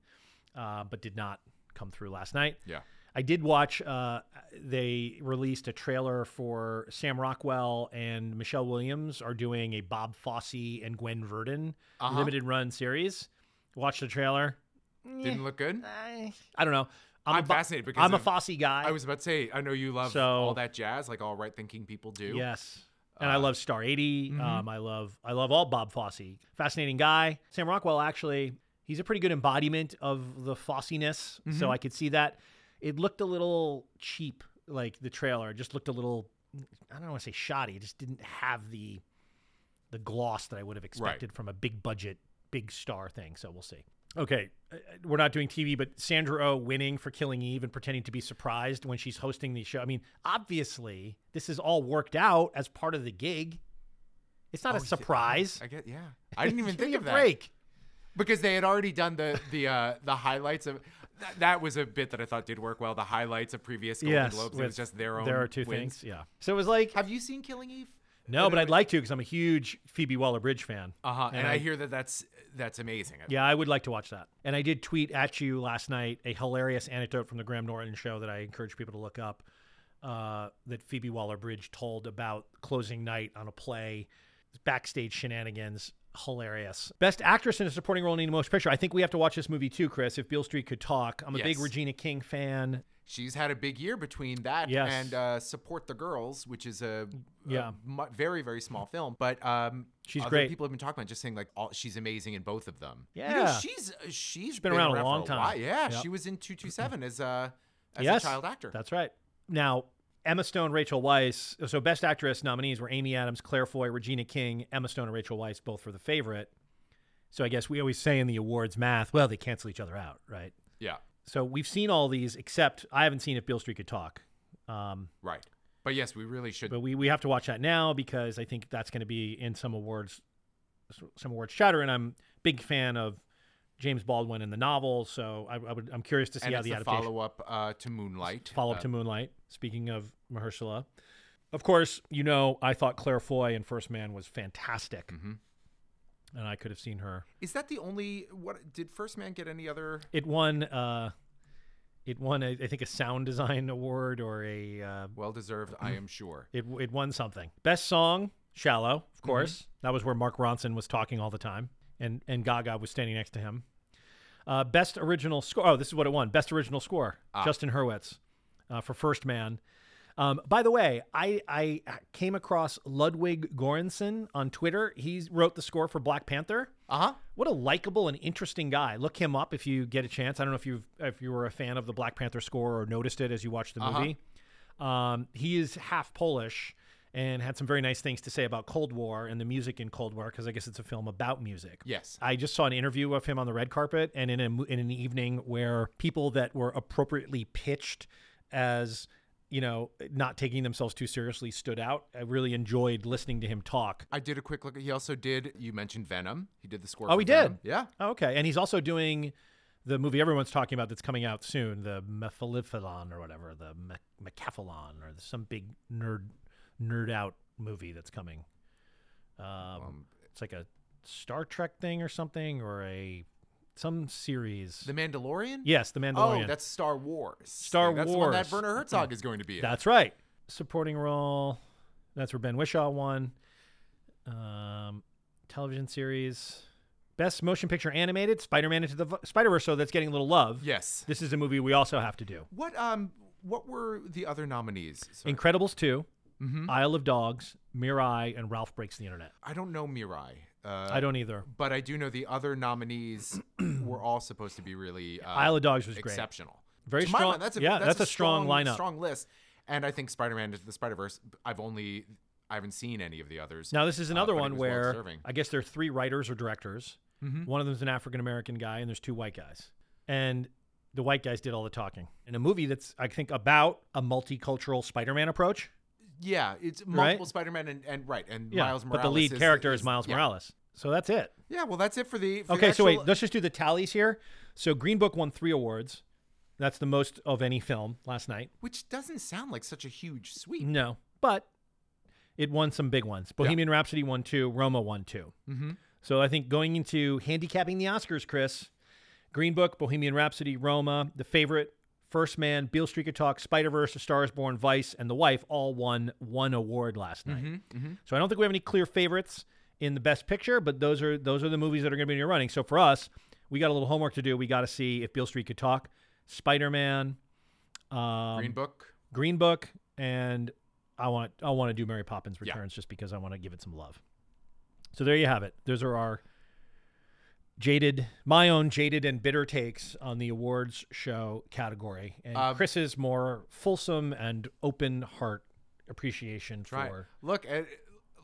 [SPEAKER 2] uh, but did not come through last night.
[SPEAKER 1] Yeah.
[SPEAKER 2] I did watch. Uh, they released a trailer for Sam Rockwell and Michelle Williams are doing a Bob Fosse and Gwen Verdon
[SPEAKER 1] Uh-huh.
[SPEAKER 2] limited run series. Watch the trailer.
[SPEAKER 1] Didn't look good.
[SPEAKER 2] I, I don't know. I'm,
[SPEAKER 1] I'm
[SPEAKER 2] a,
[SPEAKER 1] fascinated because
[SPEAKER 2] I'm a Fosse guy.
[SPEAKER 1] I was about to say, I know you love
[SPEAKER 2] So-
[SPEAKER 1] all that jazz, like all right thinking people do.
[SPEAKER 2] Yes. And I
[SPEAKER 1] Uh,
[SPEAKER 2] love Star 80.
[SPEAKER 1] mhm.
[SPEAKER 2] Um, I love I love all Bob Fosse. Fascinating guy. Sam Rockwell actually, he's a pretty good embodiment of the Fossiness. So
[SPEAKER 1] Mhm.
[SPEAKER 2] I could see that. It looked a little cheap, like the trailer. It just looked a little I don't want to say shoddy. It just didn't have the the gloss that I would have expected from a big budget, big star thing. So we'll see. Okay, uh, we're not doing TV, but Sandra Oh winning for Killing Eve and pretending to be surprised when she's hosting the show. I mean, obviously, this is all worked out as part of the gig. It's not
[SPEAKER 1] Oh,
[SPEAKER 2] a surprise.
[SPEAKER 1] I get, yeah. I didn't even think of that
[SPEAKER 2] break.
[SPEAKER 1] because they had already done the the uh, the highlights of. That, that was a bit that I thought did work well. The highlights of previous Golden
[SPEAKER 2] Yes,
[SPEAKER 1] Globes. It was just their own.
[SPEAKER 2] There are two
[SPEAKER 1] wins.
[SPEAKER 2] things. Yeah. So it was like
[SPEAKER 1] Have you seen Killing Eve?
[SPEAKER 2] No, but I'd like to because I'm a huge Phoebe Waller-Bridge fan.
[SPEAKER 1] Uh huh. And,
[SPEAKER 2] And
[SPEAKER 1] I,
[SPEAKER 2] I-
[SPEAKER 1] hear that that's that's amazing.
[SPEAKER 2] Yeah, I would like to watch that. And I did tweet at you last night a hilarious anecdote from the Graham Norton show that I encourage people to look up. Uh, that Phoebe Waller-Bridge told about closing night on a play, backstage shenanigans. Hilarious. Best actress in a supporting role in a motion picture. I think we have to watch this movie too, Chris. If Beale Street could talk, I'm a big Regina King fan.
[SPEAKER 1] She's had a big year between that
[SPEAKER 2] Yes.
[SPEAKER 1] and uh, Support the Girls, which is a, a
[SPEAKER 2] Yeah.
[SPEAKER 1] mu- very very small film. But um,
[SPEAKER 2] She's great.
[SPEAKER 1] People have been talking about just saying like all, she's amazing in both of them. You know,
[SPEAKER 2] Yeah.
[SPEAKER 1] she's she's
[SPEAKER 2] been around a long time.
[SPEAKER 1] Yeah,
[SPEAKER 2] Yep.
[SPEAKER 1] she was in two two seven as a as
[SPEAKER 2] yes,
[SPEAKER 1] a child actor.
[SPEAKER 2] That's right. Now, Emma Stone, Rachel Weisz. So, Best Actress nominees were Amy Adams, Claire Foy, Regina King, Emma Stone, and Rachel Weisz, both for the favorite. So, I guess we always say in the awards math, well, they cancel each other out, right?
[SPEAKER 1] yeah,
[SPEAKER 2] So, we've seen all these, except I haven't seen if Beale Street could talk. Um,
[SPEAKER 1] right. But yes, we really should.
[SPEAKER 2] but we, we have to watch that now because I think that's going to be in some awards, some awards chatter. And I'm a big fan of James Baldwin in the novel, so I, I would I'm curious to see
[SPEAKER 1] and
[SPEAKER 2] how the
[SPEAKER 1] the follow up uh, to Moonlight.
[SPEAKER 2] follow up
[SPEAKER 1] Uh,
[SPEAKER 2] to Moonlight. Speaking of Mahershala, of course, you know I thought Claire Foy in First Man was fantastic,
[SPEAKER 1] mhm.
[SPEAKER 2] and I could have seen her.
[SPEAKER 1] Is that the only? What did First Man get any other?
[SPEAKER 2] It won. Uh, it won. I I think a sound design award or a. Uh,
[SPEAKER 1] Well deserved, I am sure.
[SPEAKER 2] it it won something. Best song, "Shallow," of course. That was where Mark Ronson was talking all the time, and and Gaga was standing next to him. Uh, best original score. Oh, this is what it won. Best original score.
[SPEAKER 1] Ah.
[SPEAKER 2] Justin Hurwitz uh, for First Man. Um, by the way, I, I came across Ludwig Göransson on Twitter. He wrote the score for Black Panther.
[SPEAKER 1] Uh huh.
[SPEAKER 2] What a likable and interesting guy. Look him up if you get a chance. I don't know if you if you were a fan of the Black Panther score or noticed it as you watched the
[SPEAKER 1] Uh-huh.
[SPEAKER 2] movie. Um, he is half Polish and had some very nice things to say about Cold War and the music in Cold War because I guess it's a film about music.
[SPEAKER 1] Yes.
[SPEAKER 2] I just saw an interview of him on the red carpet, and in a in an evening where people that were appropriately pitched as you know not taking themselves too seriously stood out. I really enjoyed listening to him talk.
[SPEAKER 1] I did a quick look. He also did. You mentioned Venom. He did the score.
[SPEAKER 2] Oh,
[SPEAKER 1] for
[SPEAKER 2] he did?
[SPEAKER 1] Yeah.
[SPEAKER 2] Oh, okay, and he's also doing the movie everyone's talking about that's coming out soon, the Mephilephalon or whatever, the Me- Mecaphalon or some big nerd nerd out movie that's coming. Um,
[SPEAKER 1] Um,
[SPEAKER 2] it's like a Star Trek thing or something, or a some series.
[SPEAKER 1] the Mandalorian.
[SPEAKER 2] yes, the Mandalorian.
[SPEAKER 1] Oh, that's Star Wars.
[SPEAKER 2] Star Wars.
[SPEAKER 1] that's the one that. Werner Herzog is going to be in.
[SPEAKER 2] That's right. Supporting role. That's where Ben Whishaw won. Um, television series. Best motion picture animated. Spider-Man into the Spider Verse. So that's getting a little love.
[SPEAKER 1] yes.
[SPEAKER 2] This is a movie we also have to do.
[SPEAKER 1] What um what were the other nominees? Sorry.
[SPEAKER 2] Incredibles 2,
[SPEAKER 1] Mhm.
[SPEAKER 2] Isle of Dogs, Mirai, and Ralph Breaks the Internet.
[SPEAKER 1] I don't know Mirai. Uh,
[SPEAKER 2] I don't either.
[SPEAKER 1] But I do know the other nominees were all supposed to be really uh,
[SPEAKER 2] Isle of Dogs was great.
[SPEAKER 1] exceptional.
[SPEAKER 2] Very
[SPEAKER 1] To
[SPEAKER 2] strong-
[SPEAKER 1] mind, that's a,
[SPEAKER 2] yeah,
[SPEAKER 1] that's,
[SPEAKER 2] that's a strong lineup.
[SPEAKER 1] Strong list. And I think Spider-Man into the Spider-Verse. I've only I haven't seen any of the others.
[SPEAKER 2] Now this is
[SPEAKER 1] uh,
[SPEAKER 2] another
[SPEAKER 1] it
[SPEAKER 2] one where. I guess there are three writers or directors.
[SPEAKER 1] Mhm.
[SPEAKER 2] One of them's an African American guy, and there's two white guys. And the white guys did all the talking in a movie that's I think about a multicultural Spider-Man approach.
[SPEAKER 1] Yeah, it's
[SPEAKER 2] Right?
[SPEAKER 1] multiple Spider-Man and, and right and
[SPEAKER 2] Yeah,
[SPEAKER 1] Miles Morales.
[SPEAKER 2] but the lead character is,
[SPEAKER 1] is
[SPEAKER 2] Miles
[SPEAKER 1] yeah.
[SPEAKER 2] Morales. So that's it.
[SPEAKER 1] Yeah, well, that's it for the. For the
[SPEAKER 2] Okay, so wait, let's just do the tallies here. So Green Book won three awards. That's the most of any film last night.
[SPEAKER 1] which doesn't sound like such a huge sweep.
[SPEAKER 2] No, but it won some big ones. Bohemian Rhapsody won two. Roma won 2
[SPEAKER 1] Mm-hmm.
[SPEAKER 2] So I think going into handicapping the Oscars, Chris, Green Book, Bohemian Rhapsody, Roma, The Favorite, First Man, Beale Street Could Talk, Spider Verse, A Star Is Born, Vice, and The Wife all won one award last night.
[SPEAKER 1] Mm-hmm.
[SPEAKER 2] So I don't think we have any clear favorites in the best picture, but those are those are the movies that are going to be in your running. So for us, we got a little homework to do. We got to see if Beale Street could talk Spider Man, um,
[SPEAKER 1] Green Book.
[SPEAKER 2] Green Book, and I want I want to do Mary Poppins
[SPEAKER 1] Yeah.
[SPEAKER 2] Returns just because I want to give it some love. So there you have it. Those are our jaded, my own jaded and bitter takes on the awards show category, and
[SPEAKER 1] Um,
[SPEAKER 2] Chris's more fulsome and open heart appreciation for.
[SPEAKER 1] Right. Look, uh,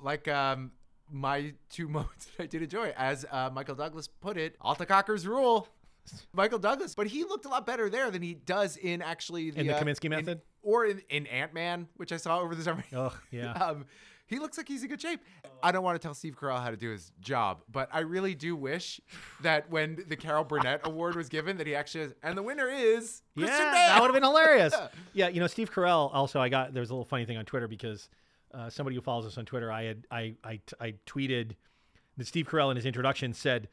[SPEAKER 1] like um, my two moments that I did enjoy, as uh, Michael Douglas put it, Alta Cockers rule. Michael Douglas, but he looked a lot better there than he does in actually the,
[SPEAKER 2] In the
[SPEAKER 1] uh,
[SPEAKER 2] Kominsky Method?
[SPEAKER 1] or in, in Ant Man, which I saw over the summer.
[SPEAKER 2] Ugh, yeah.
[SPEAKER 1] um, he looks like he's in good shape. I don't want to tell Steve Carell how to do his job, but I really do wish that when the Carol Burnett Award was given, that he actually has, and the winner is
[SPEAKER 2] Yeah,
[SPEAKER 1] Christian
[SPEAKER 2] that would have been hilarious. yeah, you know, Steve Carell. Also, I got there's a little funny thing on Twitter because uh, somebody who follows us on Twitter, I had I I, I tweeted that Steve Carell in his introduction said,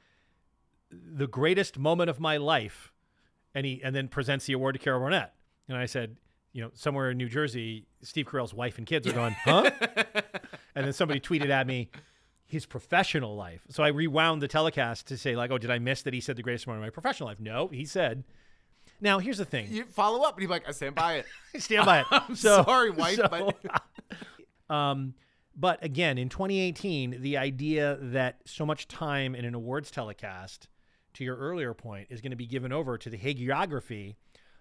[SPEAKER 2] "The greatest moment of my life," and he and then presents the award to Carol Burnett, and I said, you know, somewhere in New Jersey, Steve Carell's wife and kids are going, huh? and then somebody tweeted at me. His professional life. So I rewound the telecast to say, like, oh, did I miss that he said the greatest moment of my professional life? No, he said. Now here's the thing.
[SPEAKER 1] You follow up, and he's like, I stand by it.
[SPEAKER 2] Stand by it.
[SPEAKER 1] I'm
[SPEAKER 2] So-
[SPEAKER 1] sorry, wife,
[SPEAKER 2] so-
[SPEAKER 1] but
[SPEAKER 2] um, but again, in 2018, the idea that so much time in an awards telecast, to your earlier point, is going to be given over to the hagiography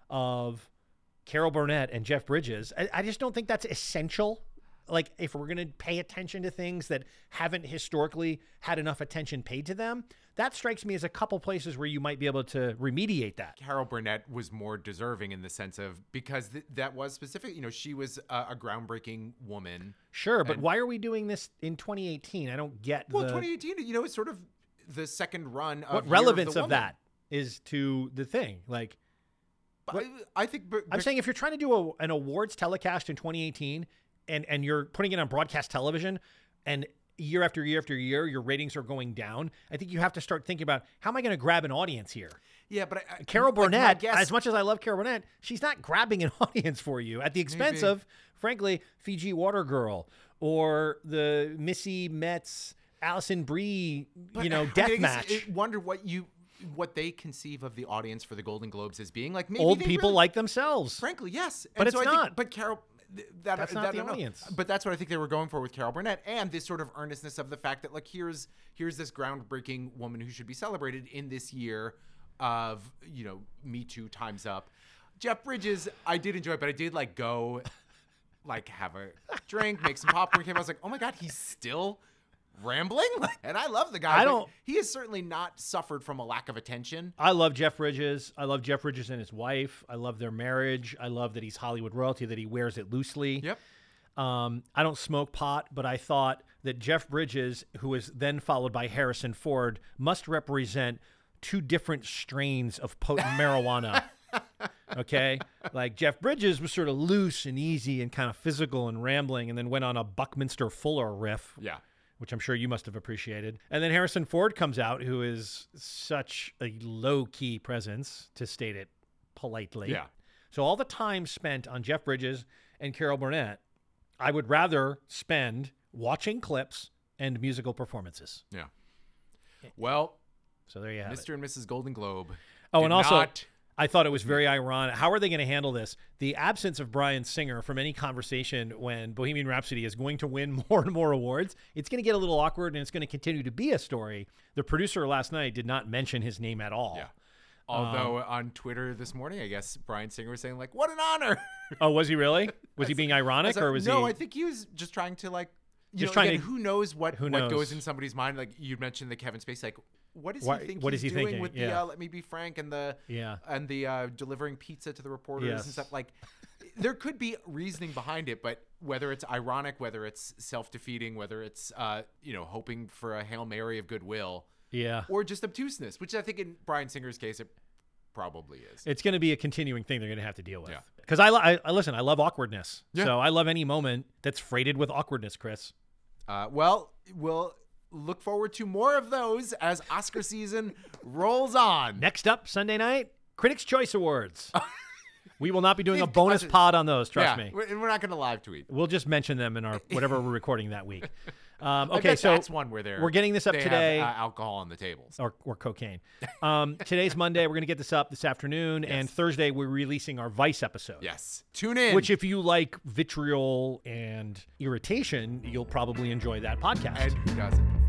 [SPEAKER 2] of Carol Burnett and Jeff Bridges, I, I just don't think that's essential. Like, if we're going to pay attention to things that haven't historically had enough attention paid to them, that strikes me as a couple places where you might be able to remediate that.
[SPEAKER 1] Carol Burnett was more deserving in the sense of because th- that was specific. You know, she was a, a groundbreaking woman.
[SPEAKER 2] Sure, but why are we doing this in 2018? I don't get
[SPEAKER 1] Well,
[SPEAKER 2] the
[SPEAKER 1] 2018, you know, it's sort of the second run of
[SPEAKER 2] what relevance of,
[SPEAKER 1] Woman.
[SPEAKER 2] that is to the thing. Like,
[SPEAKER 1] But I, I think, but,
[SPEAKER 2] I'm saying if you're trying to do a, an awards telecast in 2018 and and you're putting it on broadcast television and year after year after year your ratings are going down, I think you have to start thinking about how am I going to grab an audience here?
[SPEAKER 1] yeah, but I,
[SPEAKER 2] Carol
[SPEAKER 1] like,
[SPEAKER 2] Burnett,
[SPEAKER 1] guess-
[SPEAKER 2] as much as I love Carol Burnett, she's not grabbing an audience for you at the expense
[SPEAKER 1] Maybe.
[SPEAKER 2] of, frankly, Fiji Water Girl or the Missy Metz, Alison Brie,
[SPEAKER 1] but
[SPEAKER 2] you know, death
[SPEAKER 1] I
[SPEAKER 2] match.
[SPEAKER 1] I wonder what you what they conceive of the audience for the Golden Globes as being like. Maybe
[SPEAKER 2] Old
[SPEAKER 1] they
[SPEAKER 2] people
[SPEAKER 1] really-
[SPEAKER 2] like themselves.
[SPEAKER 1] Frankly, yes.
[SPEAKER 2] But
[SPEAKER 1] And
[SPEAKER 2] it's
[SPEAKER 1] so I think-
[SPEAKER 2] not.
[SPEAKER 1] but Carol, th- that,
[SPEAKER 2] That's not
[SPEAKER 1] that,
[SPEAKER 2] the
[SPEAKER 1] don't know.
[SPEAKER 2] audience.
[SPEAKER 1] But that's what I think they were going for with Carol Burnett, and this sort of earnestness of the fact that like here's here's this groundbreaking woman who should be celebrated in this year of you know Me Too times up. Jeff Bridges, I did enjoy, but I did like go, like have a drink, make some popcorn. Came, I was like, oh my god, he's still rambling, and I love the guy.
[SPEAKER 2] I don't-
[SPEAKER 1] He has certainly not suffered from a lack of attention.
[SPEAKER 2] I love Jeff Bridges. I love Jeff Bridges and his wife. I love their marriage. I love that he's Hollywood royalty, that he wears it loosely.
[SPEAKER 1] Yep.
[SPEAKER 2] Um, I don't smoke pot, but I thought that Jeff Bridges, who was then followed by Harrison Ford, must represent two different strains of potent marijuana. Okay? Like Jeff Bridges was sort of loose and easy and kind of physical and rambling, and then went on a Buckminster Fuller riff
[SPEAKER 1] Yeah.
[SPEAKER 2] Which I'm sure you must have appreciated. And then Harrison Ford comes out, who is such a low key presence, to state it politely.
[SPEAKER 1] Yeah.
[SPEAKER 2] So all the time spent on Jeff Bridges and Carol Burnett, I would rather spend watching clips and musical performances.
[SPEAKER 1] Yeah. Well,
[SPEAKER 2] So there you have it.
[SPEAKER 1] Mr. and Mrs. Golden Globe.
[SPEAKER 2] Oh, and also,
[SPEAKER 1] not-
[SPEAKER 2] I thought it was very ironic. How are they going to handle this? The absence of Bryan Singer from any conversation when Bohemian Rhapsody is going to win more and more awards, it's going to get a little awkward and it's going to continue to be a story. The producer last night did not mention his name at all.
[SPEAKER 1] Yeah. Although
[SPEAKER 2] Um,
[SPEAKER 1] on Twitter this morning, I guess Bryan Singer was saying like, "What an honor!"
[SPEAKER 2] Oh, was he really? Was he being ironic or was
[SPEAKER 1] no,
[SPEAKER 2] he?
[SPEAKER 1] I think he was just trying to like, you
[SPEAKER 2] Just
[SPEAKER 1] know,
[SPEAKER 2] trying
[SPEAKER 1] again,
[SPEAKER 2] to-
[SPEAKER 1] who knows what
[SPEAKER 2] who knows.
[SPEAKER 1] what goes in somebody's mind. Like you mentioned the Kevin Spacey, like, what does
[SPEAKER 2] Why-
[SPEAKER 1] he think
[SPEAKER 2] what
[SPEAKER 1] he's
[SPEAKER 2] is he
[SPEAKER 1] doing
[SPEAKER 2] thinking?
[SPEAKER 1] with the
[SPEAKER 2] Yeah.
[SPEAKER 1] uh, "Let me be frank" and the
[SPEAKER 2] Yeah.
[SPEAKER 1] and the uh, delivering pizza to the reporters
[SPEAKER 2] Yes.
[SPEAKER 1] and stuff like. There could be reasoning behind it, but whether it's ironic, whether it's self-defeating, whether it's uh, you know hoping for a hail mary of goodwill,
[SPEAKER 2] yeah.
[SPEAKER 1] or just obtuseness, which I think in Bryan Singer's case it probably is.
[SPEAKER 2] It's going to be a continuing thing they're going to have to deal with.
[SPEAKER 1] Yeah.
[SPEAKER 2] Because I, I, I listen, I love awkwardness.
[SPEAKER 1] Yeah.
[SPEAKER 2] So I love any moment that's freighted with awkwardness, Chris.
[SPEAKER 1] Uh, well, we'll look forward to more of those as Oscar season rolls on.
[SPEAKER 2] Next up, Sunday night, Critics' Choice Awards. We will not be doing a bonus pod on those. Trust
[SPEAKER 1] yeah,
[SPEAKER 2] me.
[SPEAKER 1] and we're not going to live tweet.
[SPEAKER 2] We'll just mention them in our whatever we're recording that week. Um, okay, so
[SPEAKER 1] that's one where they're
[SPEAKER 2] we're getting this up
[SPEAKER 1] they have,
[SPEAKER 2] today.
[SPEAKER 1] uh, alcohol on the tables.
[SPEAKER 2] or, or cocaine. Um, today's Monday. We're going to get this up this afternoon, and Thursday we're releasing our Vice episode.
[SPEAKER 1] Yes, tune in.
[SPEAKER 2] Which, if you like vitriol and irritation, you'll probably enjoy that podcast.
[SPEAKER 1] and who doesn't?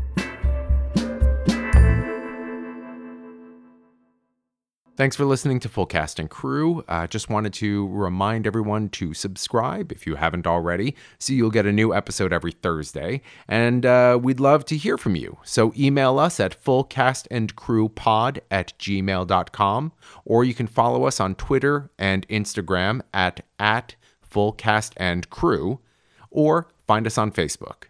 [SPEAKER 1] Thanks for listening to Full Cast and Crew. Uh, just wanted to remind everyone to subscribe if you haven't already, so you'll get a new episode every Thursday. And uh, we'd love to hear from you. So email us at fullcastandcrewpod at gmail.com, or you can follow us on Twitter and Instagram at, at fullcastandcrew, or find us on Facebook.